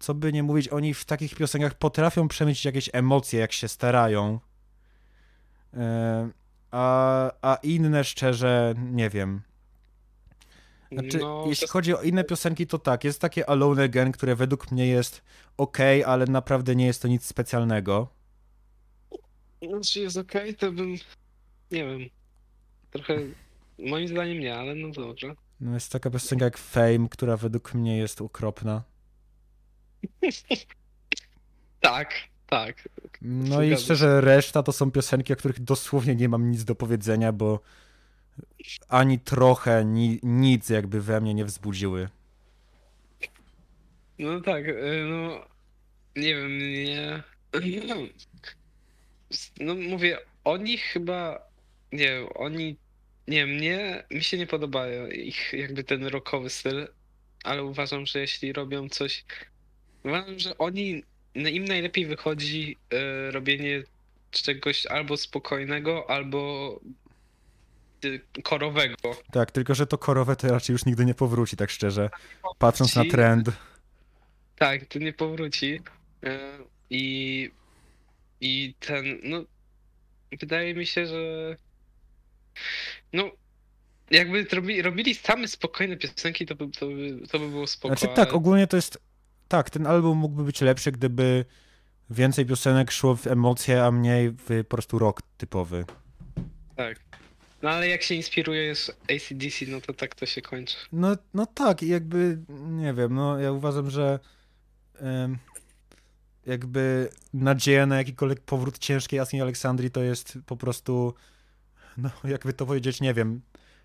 [SPEAKER 2] co by nie mówić, oni w takich piosenkach potrafią przemycić jakieś emocje, jak się starają. E, A, a inne szczerze, nie wiem. Znaczy,
[SPEAKER 3] no,
[SPEAKER 2] jeśli
[SPEAKER 3] to-
[SPEAKER 2] chodzi o inne piosenki, to tak, jest takie Alone Again, które według mnie jest ok, ale naprawdę nie jest to nic specjalnego.
[SPEAKER 3] Znaczy jest okej, to bym. Nie wiem. Trochę. Moim zdaniem nie, ale no dobrze.
[SPEAKER 2] No jest taka piosenka jak Fame, która według mnie jest okropna. *laughs*
[SPEAKER 3] Tak, tak.
[SPEAKER 2] No i szczerze, reszta to są piosenki, o których dosłownie nie mam nic do powiedzenia, bo ani trochę ni, nic jakby we mnie nie wzbudziły.
[SPEAKER 3] No tak, y, no. Nie wiem, nie. *clears throat* No mówię, oni chyba. Nie wiem, oni. Nie, mnie. Mi się nie podobają ich jakby ten rockowy styl, ale uważam, że jeśli robią coś. Uważam, że oni. no Im najlepiej wychodzi y, robienie czegoś albo spokojnego, albo y, korowego.
[SPEAKER 2] Tak, tylko że to korowe to raczej już nigdy nie powróci, tak szczerze. Patrząc na trend.
[SPEAKER 3] Tak, to nie powróci. E, I, I ten, no, wydaje mi się, że no, jakby robi, robili same spokojne piosenki, to by, to by, to by było spoko.
[SPEAKER 2] Znaczy tak, ogólnie to jest. Tak, ten album mógłby być lepszy, gdyby więcej piosenek szło w emocje, a mniej w po prostu rock typowy.
[SPEAKER 3] tak. No ale jak się inspirujesz ACDC, no to tak to się kończy.
[SPEAKER 2] No, no tak, i jakby nie wiem, no ja uważam, że jakby nadzieja na jakikolwiek powrót ciężkiej Jasnej Aleksandrii to jest po prostu, no jakby to powiedzieć, nie wiem,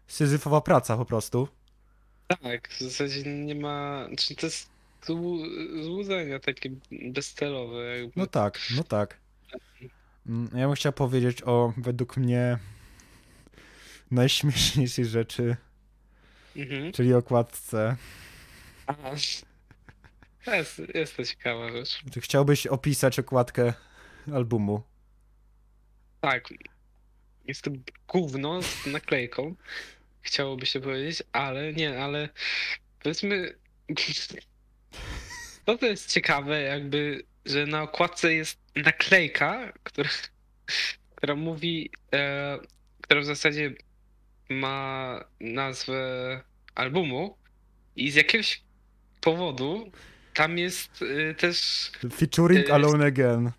[SPEAKER 2] syzyfowa praca po prostu.
[SPEAKER 3] Tak, w zasadzie nie ma, czy to jest złudzenia takie bezcelowe jakby.
[SPEAKER 2] No tak, no tak. Mm, Ja bym chciał powiedzieć o według mnie najśmieszniejszej rzeczy,
[SPEAKER 3] Mhm.
[SPEAKER 2] czyli okładce.
[SPEAKER 3] Aha. Jest, jest to ciekawa rzecz.
[SPEAKER 2] Czy chciałbyś opisać okładkę albumu?
[SPEAKER 3] Tak. Jest to gówno z naklejką. Chciałoby się powiedzieć, ale nie, ale powiedzmy. To to jest ciekawe, jakby, że na okładce jest naklejka, która, *laughs* która mówi, e, która w zasadzie ma nazwę albumu i z jakiegoś powodu tam jest y, też
[SPEAKER 2] Featuring
[SPEAKER 3] Y,
[SPEAKER 2] Alone Again.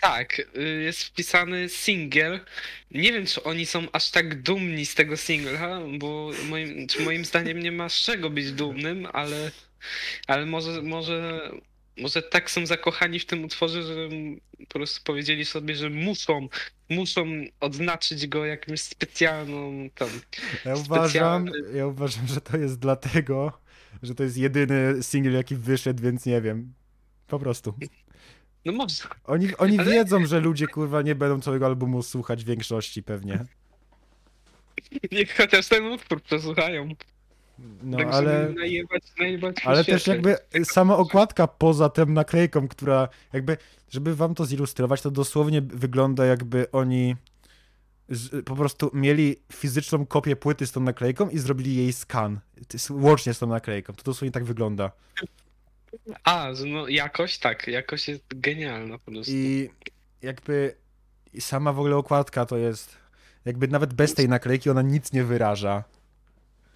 [SPEAKER 3] Tak, y, jest wpisany single. Nie wiem, czy oni są aż tak dumni z tego singla, bo moim, moim zdaniem nie ma z czego być dumnym, ale, ale może, może, może tak są zakochani w tym utworze, że po prostu powiedzieli sobie, że muszą, muszą odznaczyć go jakimś specjalną tam.
[SPEAKER 2] Ja uważam,
[SPEAKER 3] specjalny-
[SPEAKER 2] ja uważam, że to jest dlatego, że to jest jedyny single, jaki wyszedł, więc nie wiem. Po prostu.
[SPEAKER 3] No może.
[SPEAKER 2] Oni, oni
[SPEAKER 3] Ale-
[SPEAKER 2] wiedzą, że ludzie kurwa nie będą całego albumu słuchać w większości pewnie.
[SPEAKER 3] Niech chociaż ten utwór przesłuchają.
[SPEAKER 2] No
[SPEAKER 3] tak,
[SPEAKER 2] ale.
[SPEAKER 3] najebać, najebać
[SPEAKER 2] Ale też jakby sama okładka poza tym naklejką, która jakby, żeby wam to zilustrować, to dosłownie wygląda jakby oni z, po prostu mieli fizyczną kopię płyty z tą naklejką i zrobili jej skan. Łącznie z tą naklejką. To dosłownie tak wygląda.
[SPEAKER 3] A, no jakość tak, jakość jest genialna po prostu.
[SPEAKER 2] I jakby sama w ogóle okładka to jest jakby nawet bez tej naklejki ona nic nie wyraża.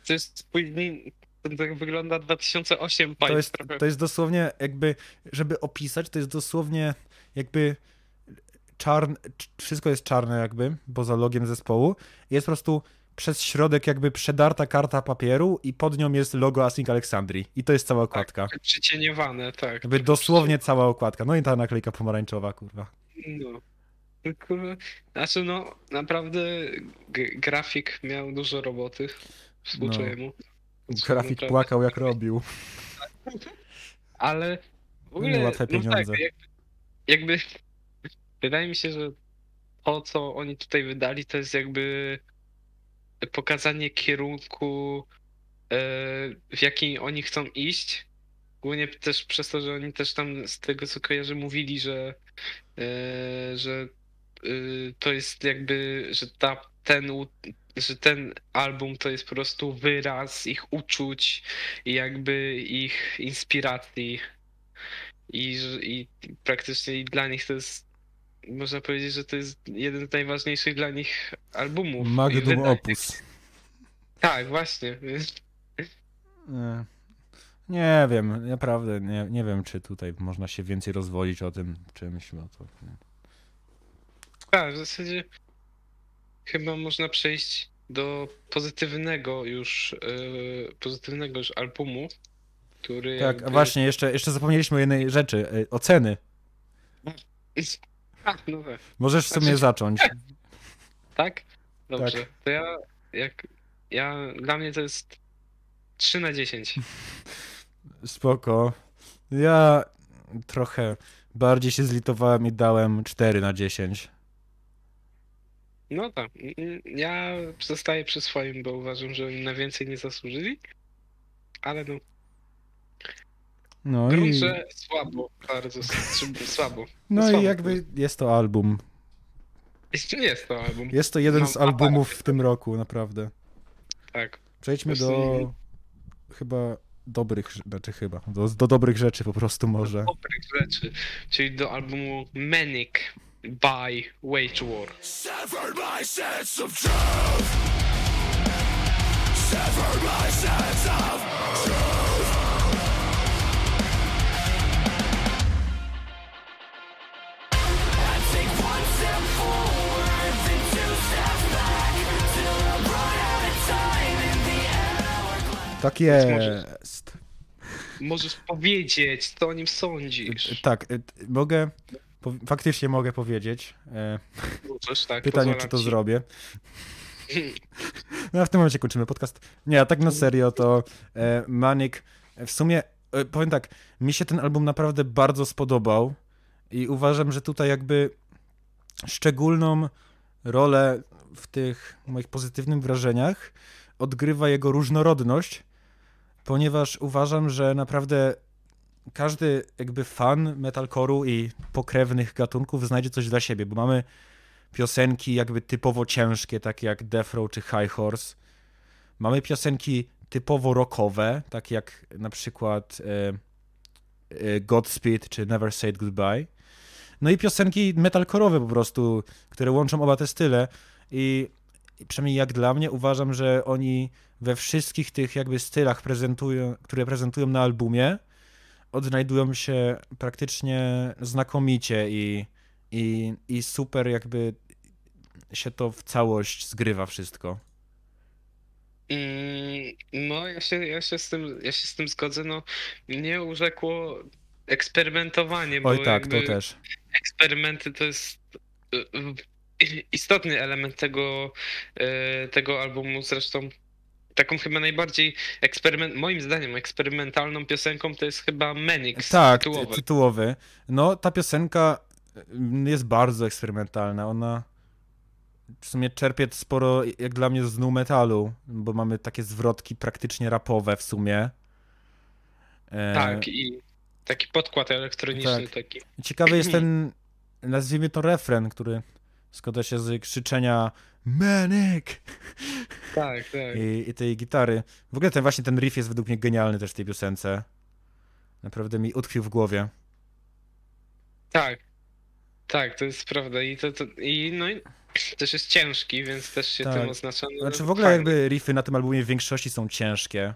[SPEAKER 3] To jest później, tak wygląda 2008
[SPEAKER 2] To jest, to jest dosłownie jakby, żeby opisać, to jest dosłownie jakby czarne, wszystko jest czarne jakby, poza logiem zespołu. Jest po prostu przez środek jakby przedarta karta papieru i pod nią jest logo Async Alexandrii. I to jest cała okładka.
[SPEAKER 3] Przycieniowane, tak.
[SPEAKER 2] Jakby dosłownie cała okładka. No i ta naklejka pomarańczowa, kurwa.
[SPEAKER 3] No. Kurwa. Znaczy no, naprawdę grafik miał dużo roboty. Współczuję mu.
[SPEAKER 2] Grafik
[SPEAKER 3] Naprawdę.
[SPEAKER 2] płakał jak robił. *laughs*
[SPEAKER 3] Ale w ogóle,
[SPEAKER 2] No, łatwe
[SPEAKER 3] no
[SPEAKER 2] pieniądze.
[SPEAKER 3] tak, jakby, jakby wydaje mi się, że to, co oni tutaj wydali, to jest jakby pokazanie kierunku, e, w jaki oni chcą iść. Głównie też przez to, że oni też tam z tego co kojarzę mówili, że, e, że e, to jest jakby, że ta, ten, że ten album to jest po prostu wyraz ich uczuć i jakby ich inspiracji. I, i praktycznie dla nich to jest, można powiedzieć, że to jest jeden z najważniejszych dla nich albumów.
[SPEAKER 2] Magnum opus.
[SPEAKER 3] Tak, właśnie.
[SPEAKER 2] Nie. Nie wiem, naprawdę nie, nie wiem, czy tutaj można się więcej rozwodzić o tym czymś. Bo to, nie.
[SPEAKER 3] Tak, w zasadzie chyba można przejść do pozytywnego już, yy, pozytywnego już albumu, który
[SPEAKER 2] Tak,
[SPEAKER 3] jakby-
[SPEAKER 2] właśnie, jeszcze, jeszcze zapomnieliśmy o jednej rzeczy. y, Oceny.
[SPEAKER 3] A, *laughs* no tak.
[SPEAKER 2] Możesz w sumie
[SPEAKER 3] Znaczy-
[SPEAKER 2] zacząć. *laughs*
[SPEAKER 3] Tak? Dobrze.
[SPEAKER 2] Tak.
[SPEAKER 3] To ja, jak, ja, dla mnie to jest 3 na 10. *laughs*
[SPEAKER 2] Spoko. Ja trochę bardziej się zlitowałem i dałem 4 na 10.
[SPEAKER 3] No tak. Mm, Ja zostaję przy swoim, bo uważam, że oni na więcej nie zasłużyli. Ale no,
[SPEAKER 2] No
[SPEAKER 3] grunt,
[SPEAKER 2] i,
[SPEAKER 3] że słabo, bardzo słabo.
[SPEAKER 2] no i
[SPEAKER 3] słabo.
[SPEAKER 2] jakby jest to album.
[SPEAKER 3] Nie jest to album.
[SPEAKER 2] Jest to jeden
[SPEAKER 3] Mam
[SPEAKER 2] z albumów w tym roku, naprawdę.
[SPEAKER 3] Tak.
[SPEAKER 2] Przejdźmy do chyba dobrych, znaczy chyba, do, do dobrych rzeczy po prostu może.
[SPEAKER 3] Dobrych rzeczy. Czyli do albumu Manic by Wage War.
[SPEAKER 1] Severed my sense of truth. Severed my sense of truth. I take one step forward, then two steps back, till I run out of time in the hourglass.
[SPEAKER 2] Tak jest.
[SPEAKER 3] Możesz powiedzieć, co o nim sądzisz.
[SPEAKER 2] Tak, y, mogę, po, faktycznie mogę powiedzieć. E,
[SPEAKER 3] Możesz, tak.
[SPEAKER 2] Pytanie, czy to
[SPEAKER 3] ci.
[SPEAKER 2] zrobię. *laughs* No a w tym momencie kończymy podcast. Nie, a tak na serio to e, Manic, w sumie e, powiem tak, mi się ten album naprawdę bardzo spodobał i uważam, że tutaj jakby szczególną rolę w tych moich pozytywnych wrażeniach odgrywa jego różnorodność, ponieważ uważam, że naprawdę każdy jakby fan metalcore'u i pokrewnych gatunków znajdzie coś dla siebie, bo mamy piosenki jakby typowo ciężkie, takie jak Death Row czy High Horse. Mamy piosenki typowo rockowe, takie jak na przykład e, e, Godspeed czy Never Say Goodbye. No i piosenki metalcore'owe po prostu, które łączą oba te style i, i przynajmniej jak dla mnie uważam, że oni we wszystkich tych jakby stylach prezentują, które prezentują na albumie odnajdują się praktycznie znakomicie i i, i super jakby się to w całość zgrywa wszystko.
[SPEAKER 3] Mm, No, ja się, ja, się z tym, ja się z tym zgodzę. No, mnie urzekło eksperymentowanie, bo
[SPEAKER 2] Oj tak, to też.
[SPEAKER 3] eksperymenty to jest y, y, istotny element tego, y, tego albumu. Zresztą taką chyba najbardziej eksperyment, moim zdaniem eksperymentalną piosenką to jest chyba Menix
[SPEAKER 2] Tak,
[SPEAKER 3] tytułowy.
[SPEAKER 2] ty- tytułowy. No, ta piosenka mm, jest bardzo eksperymentalna. Ona w sumie czerpie sporo, jak dla mnie, z nu metalu, bo mamy takie zwrotki praktycznie rapowe w sumie. E,
[SPEAKER 3] Tak, i taki podkład elektroniczny
[SPEAKER 2] Tak.
[SPEAKER 3] taki.
[SPEAKER 2] Ciekawy jest ten, *clears throat* nazwijmy to refren, który składa się z krzyczenia Manic
[SPEAKER 3] Tak, tak.
[SPEAKER 2] i, i tej gitary. W ogóle ten właśnie ten riff jest według mnie genialny też w tej piosence. Naprawdę mi utkwił w głowie.
[SPEAKER 3] Tak. Tak, to jest prawda. I to, to i no i też jest ciężki, więc też się
[SPEAKER 2] Tak.
[SPEAKER 3] tym oznacza. No,
[SPEAKER 2] Znaczy w ogóle
[SPEAKER 3] fajnie.
[SPEAKER 2] jakby riffy na tym albumie w większości są ciężkie.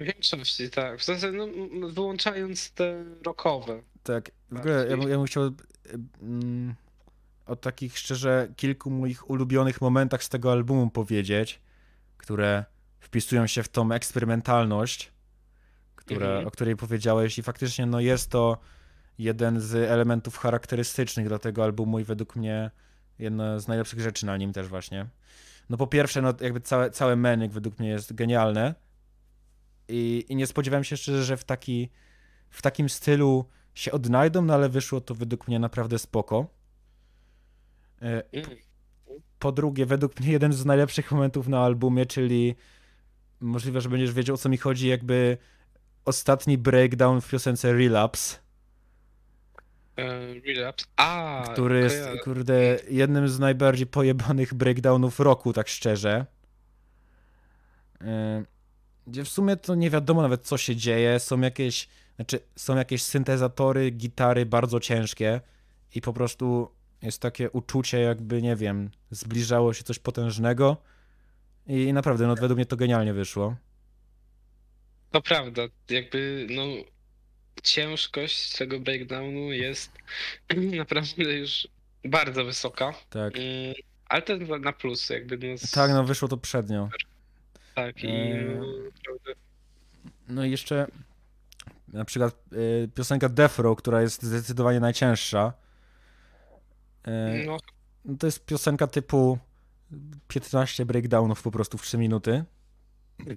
[SPEAKER 3] W większości, tak. W zasadzie, no, wyłączając te rockowe.
[SPEAKER 2] Tak, w ogóle ja, bym- ja bym chciał mm, o takich szczerze kilku moich ulubionych momentach z tego albumu powiedzieć, które wpisują się w tą eksperymentalność, która,
[SPEAKER 3] Mhm.
[SPEAKER 2] o której powiedziałeś i faktycznie no jest to jeden z elementów charakterystycznych dla tego albumu i według mnie jedna z najlepszych rzeczy na nim też właśnie. No po pierwsze, no jakby całe, całe Manic według mnie jest genialne i, i nie spodziewałem się szczerze, że w, taki, w takim stylu się odnajdą, no ale wyszło to według mnie naprawdę spoko. E,
[SPEAKER 3] Mm.
[SPEAKER 2] Po drugie, według mnie jeden z najlepszych momentów na albumie, czyli możliwe, że będziesz wiedział o co mi chodzi, jakby ostatni breakdown w piosence Relapse,
[SPEAKER 3] E, relapse. A,
[SPEAKER 2] który jest, kurde, jednym z najbardziej pojebanych breakdownów roku, tak szczerze. E, Gdzie w sumie to nie wiadomo nawet co się dzieje, są jakieś, znaczy są jakieś syntezatory, gitary bardzo ciężkie i po prostu jest takie uczucie jakby, nie wiem, zbliżało się coś potężnego i naprawdę, no według mnie to genialnie wyszło.
[SPEAKER 3] To prawda, jakby no ciężkość tego breakdownu jest *clears throat* naprawdę już bardzo wysoka.
[SPEAKER 2] Tak.
[SPEAKER 3] Mm, Ale to jest na plus, jakby no, z-
[SPEAKER 2] Tak, no wyszło to przednio.
[SPEAKER 3] tak i
[SPEAKER 2] Eee.
[SPEAKER 3] no,
[SPEAKER 2] No i jeszcze na przykład y, piosenka Death Row, która jest zdecydowanie najcięższa.
[SPEAKER 3] No,
[SPEAKER 2] no to jest piosenka typu 15 breakdownów po prostu w 3 minuty.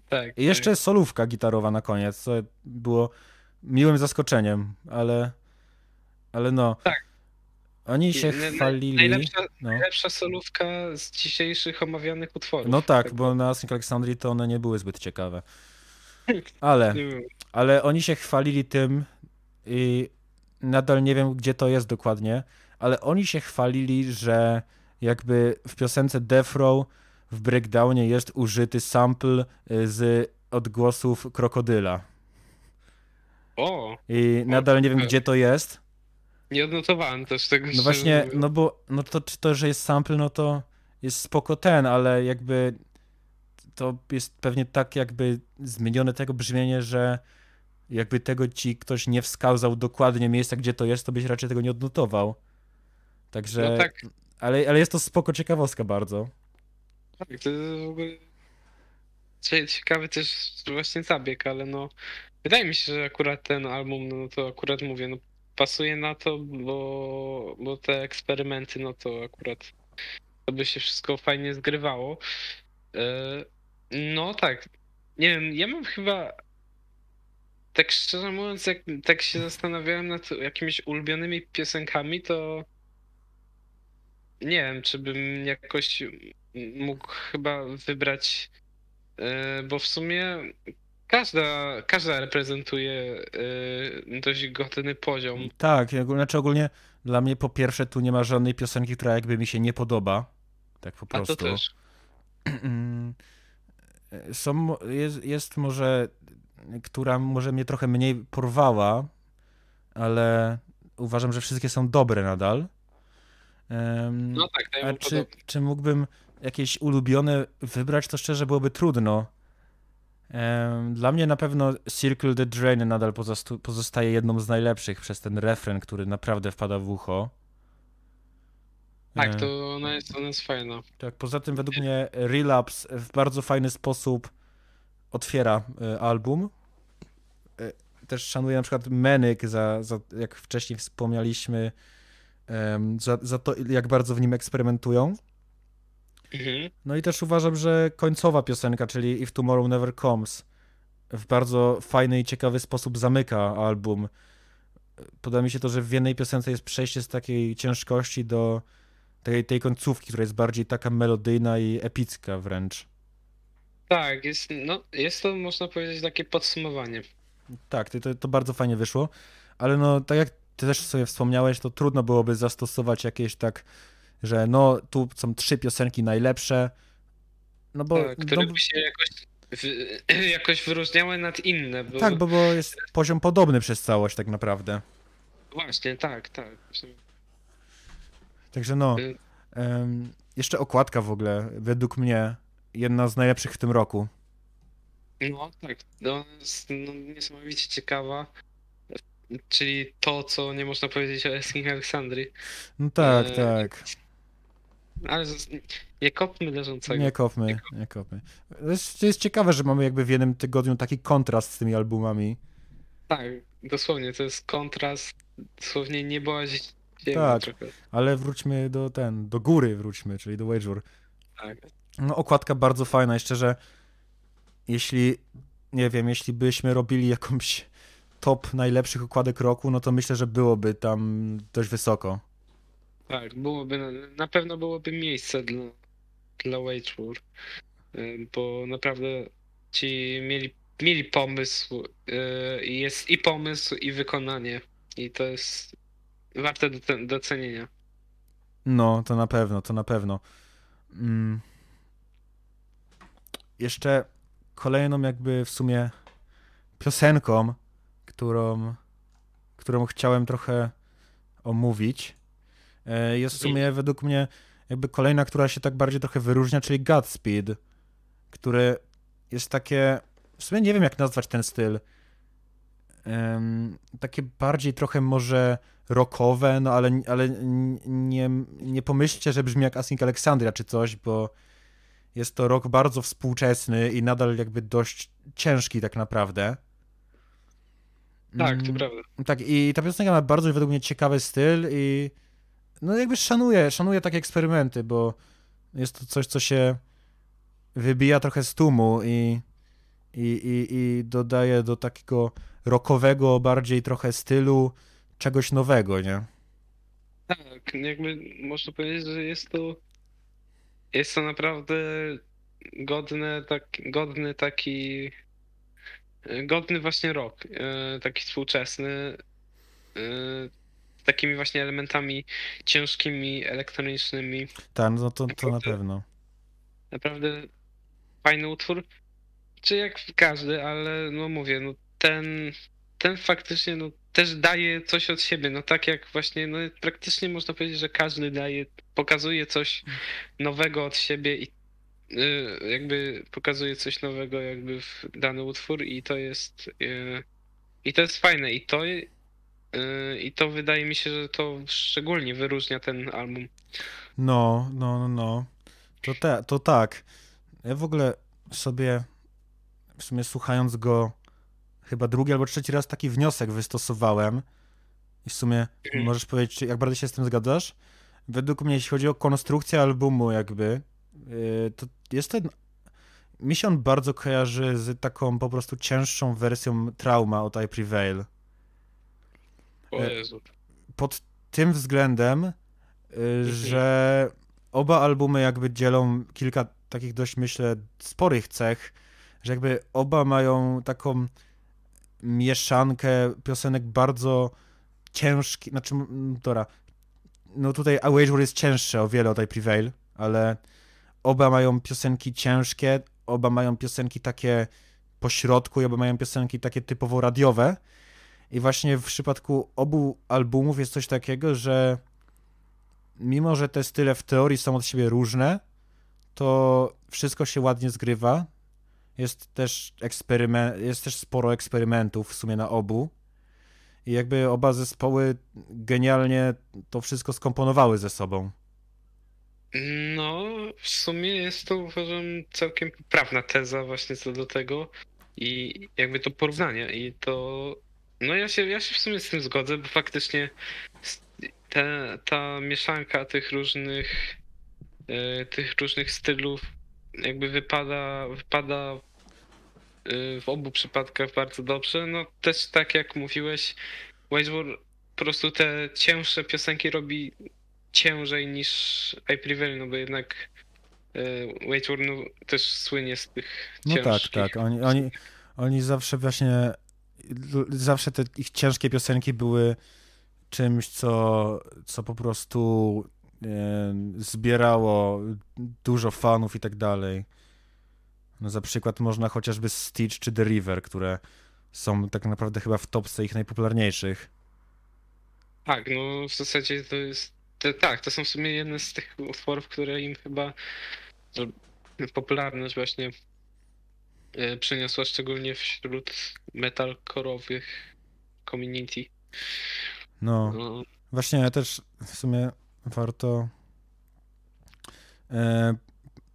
[SPEAKER 3] tak.
[SPEAKER 2] I jeszcze solówka gitarowa na koniec, co było miłym zaskoczeniem, ale ale no.
[SPEAKER 3] Tak.
[SPEAKER 2] Oni się chwalili.
[SPEAKER 3] Najlepsza,
[SPEAKER 2] No.
[SPEAKER 3] najlepsza solówka z dzisiejszych omawianych utworów.
[SPEAKER 2] no tak, bo na Sync Alexandrii to one nie były zbyt ciekawe. *laughs* Ale ale oni się chwalili tym i nadal nie wiem, gdzie to jest dokładnie, ale oni się chwalili, że jakby w piosence Death Row w breakdownie jest użyty sample y, z odgłosów krokodyla.
[SPEAKER 3] O,
[SPEAKER 2] I nadal nie wiem, gdzie to jest.
[SPEAKER 3] nie odnotowałem też tego.
[SPEAKER 2] No właśnie, no bo no to, czy to, że jest sample, no to jest spoko ten, ale jakby to jest pewnie tak jakby zmienione tego brzmienie, że jakby tego ci ktoś nie wskazał dokładnie miejsca, gdzie to jest, to byś raczej tego nie odnotował. Także,
[SPEAKER 3] No tak,
[SPEAKER 2] ale, ale jest to spoko ciekawostka bardzo.
[SPEAKER 3] tak, to jest w ogóle cie- ciekawy też właśnie zabieg, ale no wydaje mi się, że akurat ten album, no to akurat mówię, no pasuje na to, bo, bo te eksperymenty, no to akurat to by się wszystko fajnie zgrywało. E, No tak, nie wiem, ja mam chyba tak szczerze mówiąc, jak tak się zastanawiałem nad jakimiś ulubionymi piosenkami, to nie wiem, czy bym jakoś mógł chyba wybrać, e, bo w sumie każda, każda reprezentuje e, dość godny poziom.
[SPEAKER 2] Tak, znaczy ogólnie dla mnie po pierwsze tu nie ma żadnej piosenki, która jakby mi się nie podoba. Tak po
[SPEAKER 3] A
[SPEAKER 2] prostu.
[SPEAKER 3] to też. *clears throat*
[SPEAKER 2] Są, jest, jest może, która może mnie trochę mniej porwała, ale uważam, że wszystkie są dobre nadal.
[SPEAKER 3] No tak,
[SPEAKER 2] A czy,
[SPEAKER 3] podobnie.
[SPEAKER 2] czy mógłbym jakieś ulubione wybrać, to szczerze byłoby trudno. Dla mnie na pewno Circle the Drain nadal pozostaje jedną z najlepszych przez ten refren, który naprawdę wpada w ucho.
[SPEAKER 3] Tak, to ona jest, ona jest fajna.
[SPEAKER 2] tak, poza tym według mnie Relapse w bardzo fajny sposób otwiera e, album. E, Też szanuję na przykład Manic za, za jak wcześniej wspomnieliśmy, em, za, za to, jak bardzo w nim eksperymentują.
[SPEAKER 3] Mhm.
[SPEAKER 2] No i też uważam, że końcowa piosenka, czyli If Tomorrow Never Comes, w bardzo fajny i ciekawy sposób zamyka album. Podoba mi się to, że w jednej piosence jest przejście z takiej ciężkości do tej, tej końcówki, która jest bardziej taka melodyjna i epicka wręcz.
[SPEAKER 3] Tak, jest, no, jest to, można powiedzieć, takie podsumowanie.
[SPEAKER 2] Tak, to, to, to bardzo fajnie wyszło, ale no tak jak ty też sobie wspomniałeś, to trudno byłoby zastosować jakieś tak, że no tu są trzy piosenki najlepsze, no bo...
[SPEAKER 3] tak, które
[SPEAKER 2] no,
[SPEAKER 3] by się jakoś, w, *clears throat* jakoś wyróżniały nad inne, bo
[SPEAKER 2] tak, bo, bo jest poziom podobny przez całość tak naprawdę.
[SPEAKER 3] właśnie, tak, tak.
[SPEAKER 2] Także no,
[SPEAKER 3] Y-
[SPEAKER 2] jeszcze okładka w ogóle, według mnie jedna z najlepszych w tym roku.
[SPEAKER 3] No tak, no, jest no, niesamowicie ciekawa. Czyli to, co nie można powiedzieć o Esking Aleksandrii.
[SPEAKER 2] No tak,
[SPEAKER 3] Eee,
[SPEAKER 2] tak.
[SPEAKER 3] Ale nie kopmy leżącego.
[SPEAKER 2] Nie kopmy, nie kopmy. To jest, jest ciekawe, że mamy jakby w jednym tygodniu taki kontrast z tymi albumami.
[SPEAKER 3] Tak, dosłownie, to jest kontrast, dosłownie niebo a ziemi
[SPEAKER 2] Tak.
[SPEAKER 3] trochę.
[SPEAKER 2] Ale wróćmy do ten, do góry wróćmy, czyli do Wager.
[SPEAKER 3] Tak.
[SPEAKER 2] No okładka bardzo fajna i szczerze, jeśli, nie wiem, jeśli byśmy robili jakąś top najlepszych okładek roku, no to myślę, że byłoby tam dość wysoko.
[SPEAKER 3] Tak, byłoby, na, pewno byłoby miejsce dla, dla y, bo naprawdę ci mieli, mieli pomysł, i jest i pomysł, i wykonanie, i to jest warte do, docenienia.
[SPEAKER 2] No, to na pewno, to na pewno. Mm. Jeszcze kolejną jakby w sumie piosenką, którą, którą chciałem trochę omówić, e, jest w sumie według mnie jakby kolejna, która się tak bardziej trochę wyróżnia, czyli Godspeed, który jest takie, w sumie nie wiem jak nazwać ten styl, Em, takie bardziej trochę może rockowe, no ale, ale nie, nie pomyślcie, że brzmi jak Async Alexandria czy coś, bo jest to rock bardzo współczesny i nadal jakby dość ciężki tak naprawdę.
[SPEAKER 3] Tak, to
[SPEAKER 2] Mm,
[SPEAKER 3] prawda.
[SPEAKER 2] Tak, i ta piosenka ma bardzo według mnie ciekawy styl i no jakby szanuję, szanuję takie eksperymenty, bo jest to coś, co się wybija trochę z tłumu i, i, i, i dodaje do takiego rockowego bardziej trochę stylu czegoś nowego, nie?
[SPEAKER 3] Tak, jakby można powiedzieć, że jest to jest to naprawdę godne, tak, godny taki godny właśnie rok, e, taki współczesny, e, z takimi właśnie elementami ciężkimi, elektronicznymi.
[SPEAKER 2] Tak, no to, to na pewno.
[SPEAKER 3] Naprawdę fajny utwór, czy jak każdy, ale no mówię, no ten, ten faktycznie no, też daje coś od siebie, no tak jak właśnie, no praktycznie można powiedzieć, że każdy daje, pokazuje coś nowego od siebie i jakby pokazuje coś nowego jakby w dany utwór i to jest y, i to jest fajne i to y, i to wydaje mi się, że to szczególnie wyróżnia ten album.
[SPEAKER 2] No, no, no, no. To, te, to tak. Ja w ogóle sobie w sumie słuchając go chyba drugi albo trzeci raz taki wniosek wystosowałem i w sumie
[SPEAKER 3] Mhm.
[SPEAKER 2] możesz powiedzieć, czy jak bardzo się z tym zgadzasz? Według mnie, jeśli chodzi o konstrukcję albumu jakby, to jest ten... Mi się on bardzo kojarzy z taką po prostu cięższą wersją Trauma od I Prevail.
[SPEAKER 3] O
[SPEAKER 2] E,
[SPEAKER 3] Jezu.
[SPEAKER 2] pod tym względem, y, że oba albumy jakby dzielą kilka takich dość, myślę, sporych cech, że jakby oba mają taką mieszankę piosenek bardzo ciężkich, znaczy, dobra, no tutaj A Wage War jest cięższe o wiele od I Prevail, ale oba mają piosenki ciężkie, oba mają piosenki takie po środku i oba mają piosenki takie typowo radiowe, i właśnie w przypadku obu albumów jest coś takiego, że mimo, że te style w teorii są od siebie różne, to wszystko się ładnie zgrywa. Jest też eksperyment, jest też sporo eksperymentów w sumie na obu. I jakby oba zespoły genialnie to wszystko skomponowały ze sobą.
[SPEAKER 3] No, w sumie jest to uważam całkiem poprawna teza właśnie co do tego i jakby to porównanie i to no ja się, ja się w sumie z tym zgodzę, bo faktycznie te, ta mieszanka tych różnych e, tych różnych stylów jakby wypada, wypada e, w obu przypadkach bardzo dobrze. No też tak jak mówiłeś, Wage War po prostu te cięższe piosenki robi ciężej niż I Prevail, no bo jednak e, Wage War no, też słynie z tych
[SPEAKER 2] No tak,
[SPEAKER 3] ciężkich.
[SPEAKER 2] tak. Oni, oni, oni zawsze właśnie, zawsze te ich ciężkie piosenki były czymś, co, co po prostu e, zbierało dużo fanów i tak dalej. No za przykład można chociażby Stitch czy The River, które są tak naprawdę chyba w topce ich najpopularniejszych.
[SPEAKER 3] Tak, no w zasadzie to jest. To, tak, to są w sumie jedne z tych utworów, które im chyba no, popularność właśnie e, przyniosła, szczególnie wśród metalkorowych community.
[SPEAKER 2] No.
[SPEAKER 3] No,
[SPEAKER 2] Właśnie też w sumie warto e,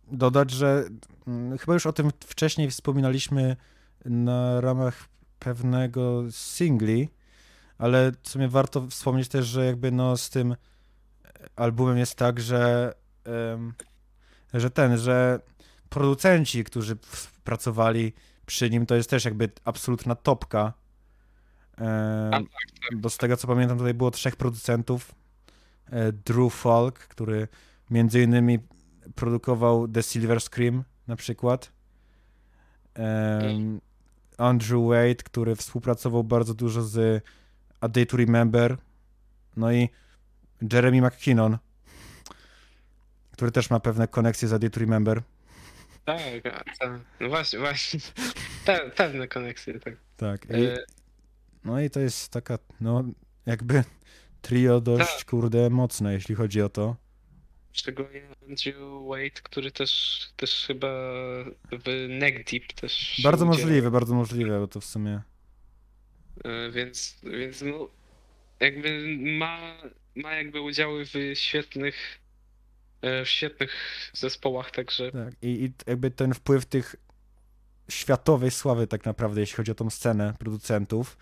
[SPEAKER 2] dodać, że mm, chyba już o tym wcześniej wspominaliśmy na ramach pewnego singli, ale w sumie warto wspomnieć też, że jakby no z tym albumem jest tak, że że ten, że producenci, którzy pracowali przy nim, to jest też jakby absolutna topka.
[SPEAKER 3] A, tak,
[SPEAKER 2] bo z tego co pamiętam, tutaj było trzech producentów. E, Drew Falk, który między innymi produkował The Silver Scream na przykład. Andrew Wade, który współpracował bardzo dużo z A Day to Remember. No i Jeremy McKinnon, który też ma pewne koneksje z A Day to Remember.
[SPEAKER 3] tak, tak. No właśnie, właśnie. Pe, pewne koneksje, tak.
[SPEAKER 2] Tak. I,
[SPEAKER 3] E,
[SPEAKER 2] no i to jest taka, no jakby trio dość, kurde, mocne, jeśli chodzi o to.
[SPEAKER 3] szczególnie Andrew Wade, który też, też chyba w Neck Deep też.
[SPEAKER 2] Bardzo
[SPEAKER 3] udziela.
[SPEAKER 2] możliwe, bardzo możliwe, bo to w sumie.
[SPEAKER 3] E, Więc, więc no, jakby ma, ma jakby udziały w świetnych, e, w świetnych zespołach, także
[SPEAKER 2] Tak. I, I jakby ten wpływ tych światowej sławy, tak naprawdę, jeśli chodzi o tą scenę producentów,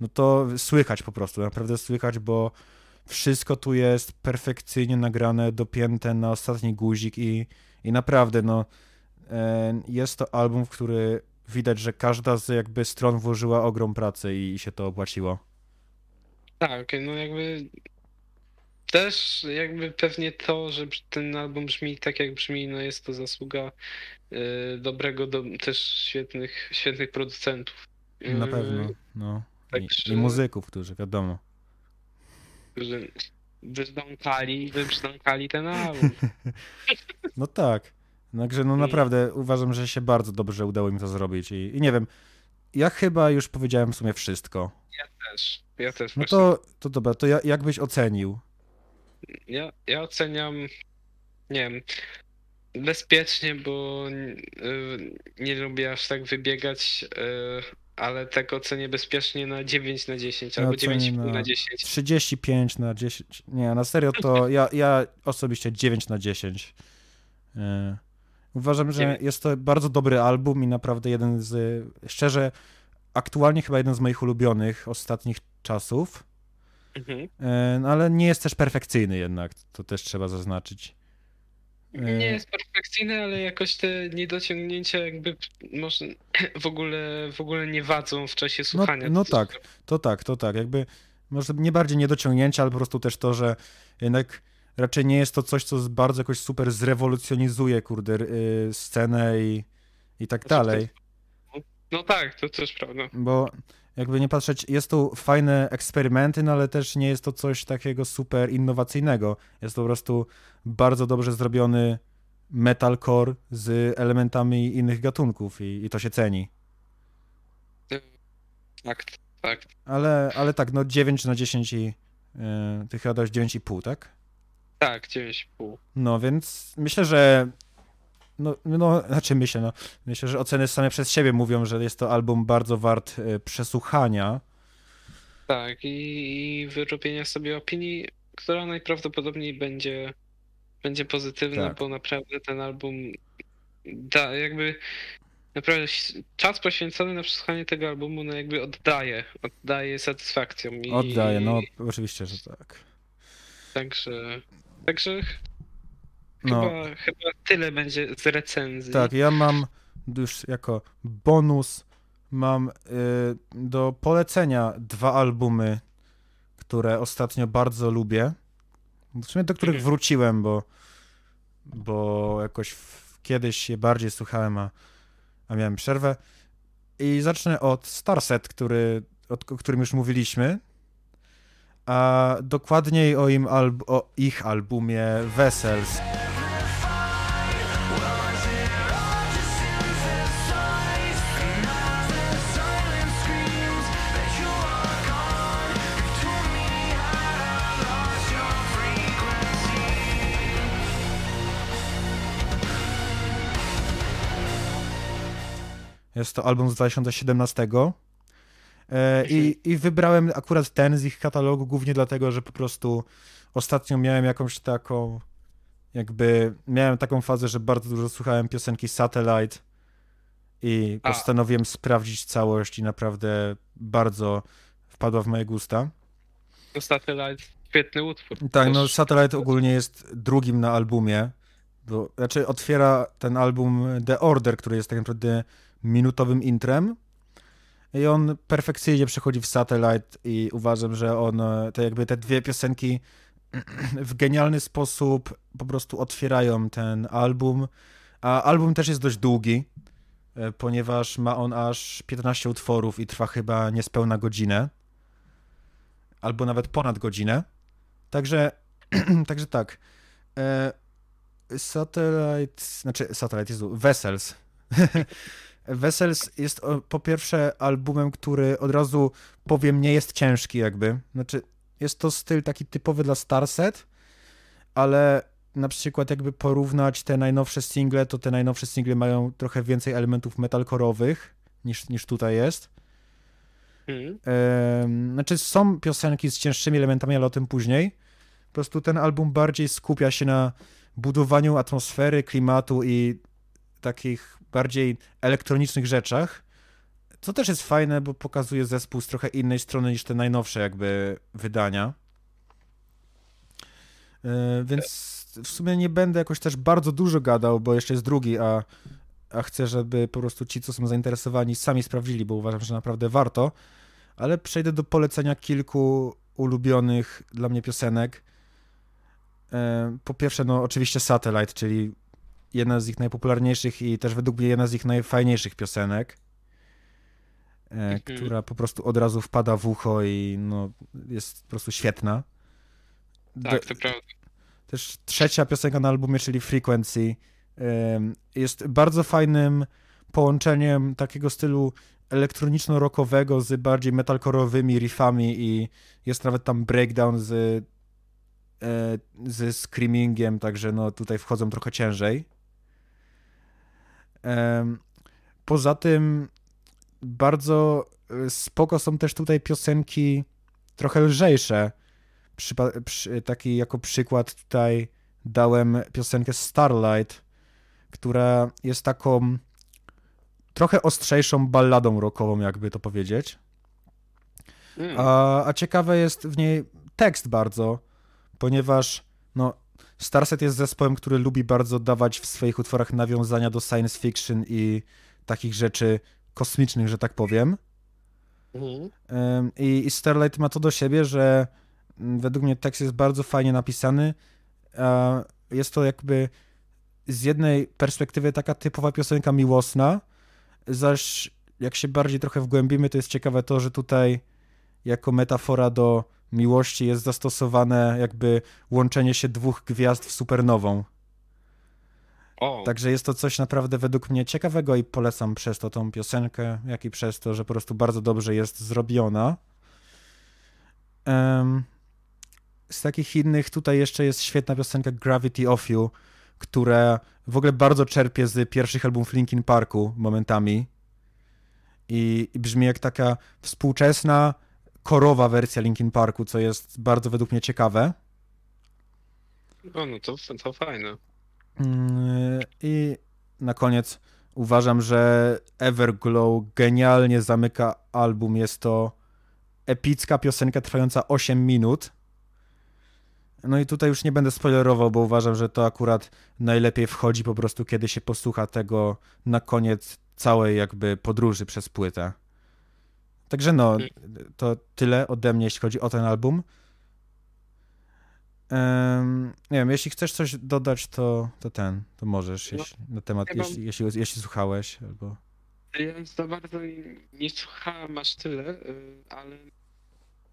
[SPEAKER 2] no to słychać po prostu, naprawdę słychać, bo wszystko tu jest perfekcyjnie nagrane, dopięte na ostatni guzik i, i naprawdę, no, e, jest to album, w który widać, że każda z jakby stron włożyła ogrom pracy i, i się to opłaciło.
[SPEAKER 3] tak, no jakby też jakby pewnie to, że ten album brzmi tak jak brzmi, no jest to zasługa e, dobrego, do, też świetnych, świetnych producentów.
[SPEAKER 2] Na
[SPEAKER 3] E,
[SPEAKER 2] pewno, no. I,
[SPEAKER 3] także-
[SPEAKER 2] I muzyków, którzy, wiadomo.
[SPEAKER 3] Którzy wybrzdąkali, wybrzdąkali ten album. *laughs*
[SPEAKER 2] No tak. Także no naprawdę uważam, że się bardzo dobrze udało im to zrobić i, i nie wiem, ja chyba już powiedziałem w sumie wszystko.
[SPEAKER 3] Też, ja też
[SPEAKER 2] No to, to dobra, to ja, jak byś ocenił?
[SPEAKER 3] Ja, ja oceniam, nie wiem, bezpiecznie, bo y, nie lubię aż tak wybiegać, y, ale tak ocenię bezpiecznie na 9 na 10
[SPEAKER 2] Ja
[SPEAKER 3] albo
[SPEAKER 2] ocenię
[SPEAKER 3] 9,5
[SPEAKER 2] na
[SPEAKER 3] na 10.
[SPEAKER 2] 35 na 10. Nie, na serio to *laughs* ja, ja osobiście 9 na 10. E, Uważam, że jest to bardzo dobry album i naprawdę jeden z, szczerze, aktualnie chyba jeden z moich ulubionych ostatnich czasów.
[SPEAKER 3] Mhm.
[SPEAKER 2] E, No ale nie jest też perfekcyjny jednak, to też trzeba zaznaczyć. E,
[SPEAKER 3] Nie jest perfekcyjny, ale jakoś te niedociągnięcia jakby może w ogóle, w ogóle nie wadzą w czasie słuchania.
[SPEAKER 2] no
[SPEAKER 3] też
[SPEAKER 2] tak. To tak, to tak. Jakby może nie bardziej niedociągnięcia, ale po prostu też to, że jednak raczej nie jest to coś, co bardzo jakoś super zrewolucjonizuje, kurde, y, scenę i, i tak
[SPEAKER 3] Znaczy,
[SPEAKER 2] dalej.
[SPEAKER 3] No tak, to też prawda.
[SPEAKER 2] Bo jakby nie patrzeć, jest tu fajne eksperymenty, no ale też nie jest to coś takiego super innowacyjnego. Jest to po prostu bardzo dobrze zrobiony metalcore z elementami innych gatunków i, i to się ceni.
[SPEAKER 3] Tak, tak.
[SPEAKER 2] Ale, ale tak, no 9 na 10 i yy, ty chyba dałeś 9,5, tak?
[SPEAKER 3] Tak, 9,5.
[SPEAKER 2] No więc myślę, że no, no, znaczy myślę, no, myślę, że oceny same przez siebie mówią, że jest to album bardzo wart e, przesłuchania.
[SPEAKER 3] Tak, i, i wyrobienia sobie opinii, która najprawdopodobniej będzie, będzie pozytywna,
[SPEAKER 2] Tak.
[SPEAKER 3] bo naprawdę ten album da jakby naprawdę czas poświęcony na przesłuchanie tego albumu no jakby oddaje, oddaje satysfakcją. I,
[SPEAKER 2] Oddaję, no oczywiście, że tak.
[SPEAKER 3] Także, także
[SPEAKER 2] No.
[SPEAKER 3] Chyba, chyba tyle będzie z recenzji.
[SPEAKER 2] Tak, ja mam już jako bonus mam y, do polecenia dwa albumy, które ostatnio bardzo lubię. W sumie do których
[SPEAKER 3] Mhm.
[SPEAKER 2] wróciłem, bo, bo jakoś w, kiedyś je bardziej słuchałem, a, a miałem przerwę. I zacznę od Starset, który, od, o którym już mówiliśmy, a dokładniej o, im alb, o ich albumie Vessels. Jest to album z 2017. E, i, I wybrałem akurat ten z ich katalogu głównie dlatego, że po prostu ostatnio miałem jakąś taką, jakby miałem taką fazę, że bardzo dużo słuchałem piosenki Satellite i
[SPEAKER 3] A.
[SPEAKER 2] postanowiłem sprawdzić całość i naprawdę bardzo wpadła w moje gusta.
[SPEAKER 3] Satellite, świetny utwór.
[SPEAKER 2] Tak, no Satellite ogólnie jest drugim na albumie, bo, znaczy otwiera ten album The Order, który jest tak naprawdę minutowym intrem i on perfekcyjnie przechodzi w Satellite i uważam, że on, e, te jakby te dwie piosenki *clears throat* w genialny sposób po prostu otwierają ten album, a album też jest dość długi, e, ponieważ ma on aż 15 utworów i trwa chyba niespełna godzinę, albo nawet ponad godzinę. Także, *clears throat* także tak. E, Satellite, znaczy Satellite, Jezu, Vessels. *laughs* Vessels jest po pierwsze albumem, który od razu powiem nie jest ciężki jakby. Znaczy jest to styl taki typowy dla Starset, ale na przykład jakby porównać te najnowsze single, to te najnowsze single mają trochę więcej elementów metalkorowych niż, niż tutaj jest.
[SPEAKER 3] Mhm.
[SPEAKER 2] Znaczy są piosenki z cięższymi elementami, ale o tym później. Po prostu ten album bardziej skupia się na budowaniu atmosfery, klimatu i takich bardziej elektronicznych rzeczach. Co też jest fajne, bo pokazuje zespół z trochę innej strony niż te najnowsze jakby wydania. E, Więc w sumie nie będę jakoś też bardzo dużo gadał, bo jeszcze jest drugi, a, a chcę, żeby po prostu ci, co są zainteresowani, sami sprawdzili, bo uważam, że naprawdę warto. Ale przejdę do polecenia kilku ulubionych dla mnie piosenek. E, Po pierwsze, no oczywiście Satellite, czyli jedna z ich najpopularniejszych i też według mnie jedna z ich najfajniejszych piosenek, e,
[SPEAKER 3] Mhm.
[SPEAKER 2] która po prostu od razu wpada w ucho i no, jest po prostu świetna.
[SPEAKER 3] Tak, to prawda.
[SPEAKER 2] też trzecia piosenka na albumie, czyli Frequency, jest bardzo fajnym połączeniem takiego stylu elektroniczno-rockowego z bardziej metalkorowymi riffami i jest nawet tam breakdown z, e, z screamingiem, także no tutaj wchodzą trochę ciężej. Poza tym bardzo e, spoko są też tutaj piosenki trochę lżejsze. Przypa- przy, taki jako przykład tutaj dałem piosenkę Starlight, która jest taką trochę ostrzejszą balladą rockową, jakby to powiedzieć.
[SPEAKER 3] Mm.
[SPEAKER 2] A, a ciekawe jest w niej tekst bardzo, ponieważ no, Starset jest zespołem, który lubi bardzo dawać w swoich utworach nawiązania do science fiction i takich rzeczy kosmicznych, że tak powiem.
[SPEAKER 3] Mhm.
[SPEAKER 2] I, I Starlight ma to do siebie, że mm, według mnie tekst jest bardzo fajnie napisany. Jest to jakby z jednej perspektywy taka typowa piosenka miłosna, zaś jak się bardziej trochę wgłębimy, to jest ciekawe to, że tutaj jako metafora do miłości jest zastosowane jakby łączenie się dwóch gwiazd w supernową. Także jest to coś naprawdę według mnie ciekawego i polecam przez to tą piosenkę, jak i przez to, że po prostu bardzo dobrze jest zrobiona. Em, z takich innych tutaj jeszcze jest świetna piosenka Gravity of You, która w ogóle bardzo czerpie z pierwszych albumów Linkin Parku momentami i, i brzmi jak taka współczesna, korowa wersja Linkin Parku, co jest bardzo według mnie ciekawe.
[SPEAKER 3] o, no to, to fajne.
[SPEAKER 2] Mm, I na koniec uważam, że Everglow genialnie zamyka album. Jest to epicka piosenka trwająca 8 minut. No i tutaj już nie będę spoilerował, bo uważam, że to akurat najlepiej wchodzi po prostu, kiedy się posłucha tego na koniec całej jakby podróży przez płytę. Także no, to tyle ode mnie, jeśli chodzi o ten album. Um, nie wiem, jeśli chcesz coś dodać, to, to ten, to możesz,
[SPEAKER 3] No,
[SPEAKER 2] jeśli, na temat,
[SPEAKER 3] ja mam-
[SPEAKER 2] jeśli, jeśli, jeśli słuchałeś, albo...
[SPEAKER 3] Ja za bardzo nie słuchałem aż tyle, y, ale.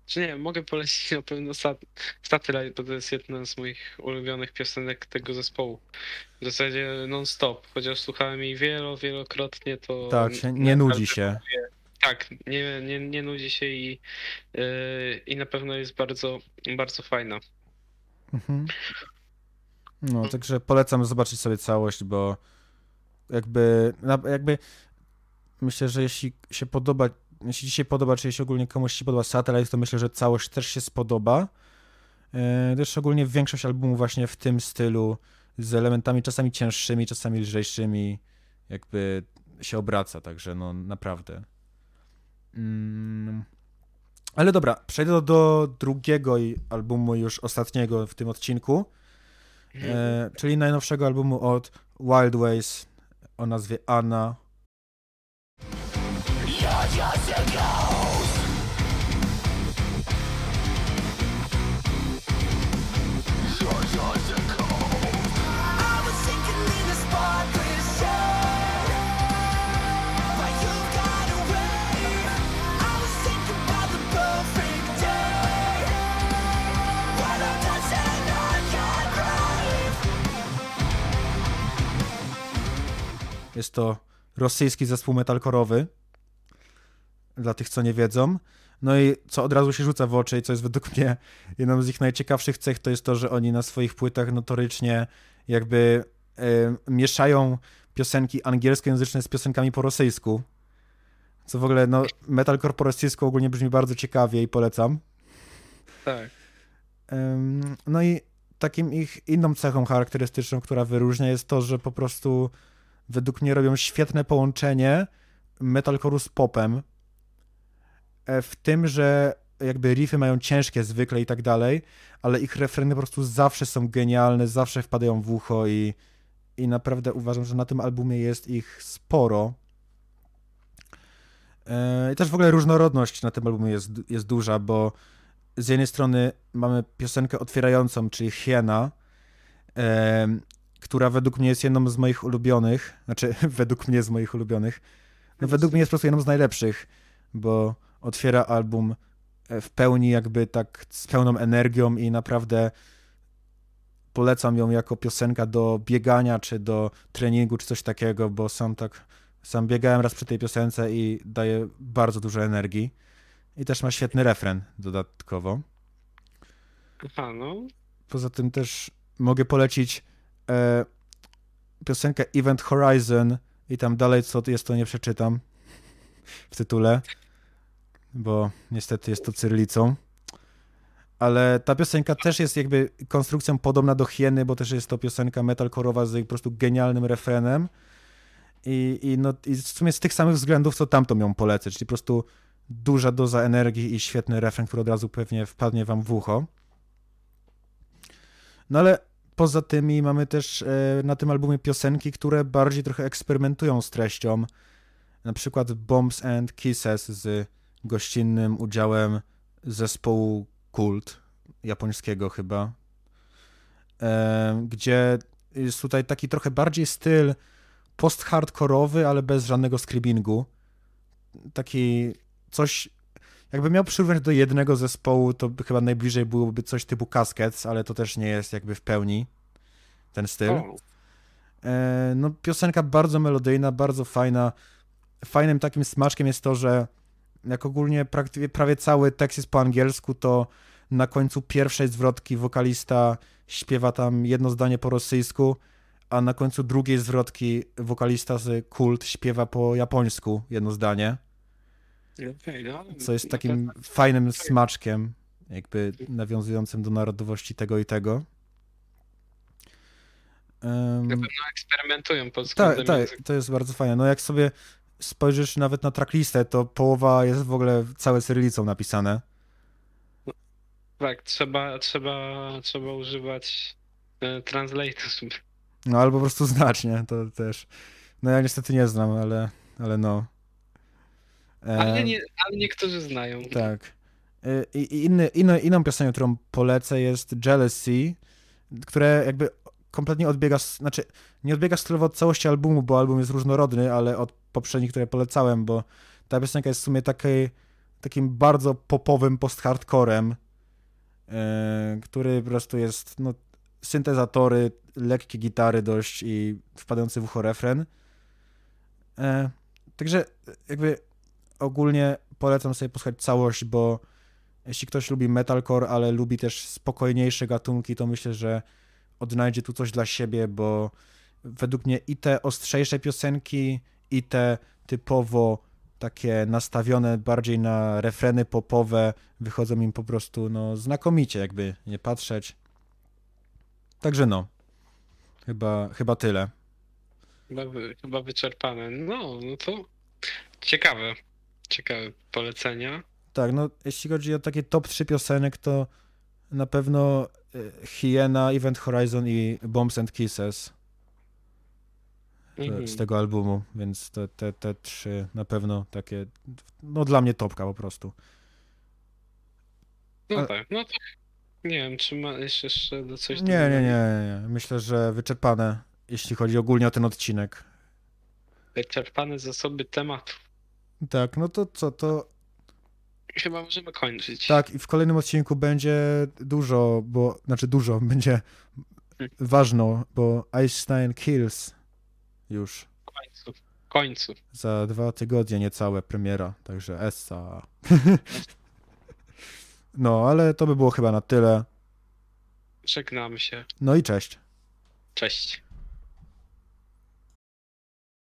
[SPEAKER 3] Czy nie wiem, mogę polecić na pewno Sat- Satellite, bo to jest jedna z moich ulubionych piosenek tego zespołu. W zasadzie non-stop, chociaż słuchałem jej wielo, wielokrotnie, to.
[SPEAKER 2] Tak, nie nudzi się.
[SPEAKER 3] Tak, nie, nie, nie nudzi się i, y, i na pewno jest bardzo, bardzo fajna.
[SPEAKER 2] Mhm. No, także polecam zobaczyć sobie całość, bo jakby, jakby myślę, że jeśli się podoba, jeśli się podoba, czy jeśli ogólnie komuś się podoba Satellite, to myślę, że całość też się spodoba. E, Też ogólnie większość albumów właśnie w tym stylu, z elementami czasami cięższymi, czasami lżejszymi, jakby się obraca, także no naprawdę. Mm. Ale dobra, przejdę do, drugiego albumu już ostatniego w tym odcinku, e, czyli najnowszego albumu od Wild Ways o nazwie Anna. Jest to rosyjski zespół metalkorowy, dla tych, co nie wiedzą. No i co od razu się rzuca w oczy i co jest według mnie *laughs* jedną z ich najciekawszych cech, to jest to, że oni na swoich płytach notorycznie jakby e, mieszają piosenki angielskojęzyczne z piosenkami po rosyjsku. Co w ogóle, no, metalcore po rosyjsku ogólnie brzmi bardzo ciekawie i polecam.
[SPEAKER 3] Tak.
[SPEAKER 2] Ym, No i takim ich inną cechą charakterystyczną, która wyróżnia jest to, że po prostu według mnie robią świetne połączenie metalcore'u z popem. E, W tym, że jakby riffy mają ciężkie zwykle i tak dalej, ale ich refreny po prostu zawsze są genialne, zawsze wpadają w ucho i, i naprawdę uważam, że na tym albumie jest ich sporo. E, I też w ogóle różnorodność na tym albumie jest, jest duża, bo z jednej strony mamy piosenkę otwierającą, czyli Hiena, która według mnie jest jedną z moich ulubionych, znaczy *laughs* według mnie z moich ulubionych, no według mnie jest po prostu jedną z najlepszych, bo otwiera album e, w pełni jakby tak z pełną energią i naprawdę polecam ją jako piosenka do biegania, czy do treningu, czy coś takiego, bo sam tak, sam biegałem raz przy tej piosence i daje bardzo dużo energii. I też ma świetny refren dodatkowo.
[SPEAKER 3] Aha, no.
[SPEAKER 2] Poza tym też mogę polecić e, piosenkę Event Horizon i tam dalej co jest to nie przeczytam w tytule, bo niestety jest to cyrylicą. Ale ta piosenka też jest jakby konstrukcją podobna do Hieny, bo też jest to piosenka metalkorowa z po prostu genialnym refrenem. I, i, no, I w sumie z tych samych względów, co tamtą ją polecę, czyli po prostu duża doza energii i świetny refren, który od razu pewnie wpadnie wam w ucho. No ale poza tymi mamy też e, na tym albumie piosenki, które bardziej trochę eksperymentują z treścią. Na przykład Bombs and Kisses z gościnnym udziałem zespołu Kult, japońskiego chyba, e, gdzie jest tutaj taki trochę bardziej styl post-hardkorowy, ale bez żadnego scribbingu. Taki coś, jakby miał przyrównać do jednego zespołu, to chyba najbliżej byłoby coś typu Caskets, ale to też nie jest jakby w pełni ten styl. E, no, piosenka bardzo melodyjna, bardzo fajna. Fajnym takim smaczkiem jest to, że jak ogólnie praktycznie prawie cały tekst jest po angielsku, to na końcu pierwszej zwrotki wokalista śpiewa tam jedno zdanie po rosyjsku, a na końcu drugiej zwrotki wokalista z Kult śpiewa po japońsku jedno zdanie. Co jest takim fajnym smaczkiem, jakby nawiązującym do narodowości tego i tego.
[SPEAKER 3] Na pewno eksperymentują pod
[SPEAKER 2] Tak,
[SPEAKER 3] względem
[SPEAKER 2] tak, to jest bardzo fajne. No jak sobie spojrzysz nawet na tracklistę, to połowa jest w ogóle całe cyrylicą napisane.
[SPEAKER 3] Tak, trzeba, trzeba, trzeba używać e, translator.
[SPEAKER 2] No albo po prostu znać, nie? To też. No ja niestety nie znam, ale, ale no.
[SPEAKER 3] Ale, nie, ale niektórzy znają.
[SPEAKER 2] Tak. E, I, inny, inny, inną piosenką, którą polecę jest Jealousy, które jakby kompletnie odbiega, znaczy nie odbiega stylowo od całości albumu, bo album jest różnorodny, ale od poprzednich, które polecałem, bo ta piosenka jest w sumie takiej, takim bardzo popowym post-hardcorem, e, który po prostu jest, no, syntezatory, lekkie gitary dość i wpadający w ucho refren. E, także jakby ogólnie polecam sobie posłuchać całość, bo jeśli ktoś lubi metalcore, ale lubi też spokojniejsze gatunki, to myślę, że odnajdzie tu coś dla siebie, bo według mnie i te ostrzejsze piosenki, i te typowo takie nastawione bardziej na refreny popowe wychodzą im po prostu no znakomicie, jakby nie patrzeć. Także no, chyba, chyba tyle.
[SPEAKER 3] Chyba, chyba wyczerpane. No, no to ciekawe. Ciekawe polecenia.
[SPEAKER 2] Tak, no jeśli chodzi o takie top 3 piosenek, to na pewno e, Hyena, Event Horizon i Bombs and Kisses
[SPEAKER 3] Mhm.
[SPEAKER 2] z tego albumu, więc te, te, te trzy na pewno takie, no dla mnie topka po prostu.
[SPEAKER 3] No
[SPEAKER 2] ale-
[SPEAKER 3] tak, no to nie wiem, czy ma jeszcze, jeszcze do coś
[SPEAKER 2] Nie, nie, nie, nie, nie. Myślę, że wyczerpane, jeśli chodzi ogólnie o ten odcinek.
[SPEAKER 3] Wyczerpane zasoby tematów.
[SPEAKER 2] Tak, no to co, to
[SPEAKER 3] Chyba możemy kończyć.
[SPEAKER 2] tak i w kolejnym odcinku będzie dużo, bo, znaczy dużo, *laughs* będzie ważno, bo Einstein Kills już.
[SPEAKER 3] W końcu. W końcu.
[SPEAKER 2] Za dwa tygodnie niecałe premiera, także Essa. *laughs* no, ale to by było chyba na tyle.
[SPEAKER 3] Żegnamy się.
[SPEAKER 2] No i cześć.
[SPEAKER 3] Cześć.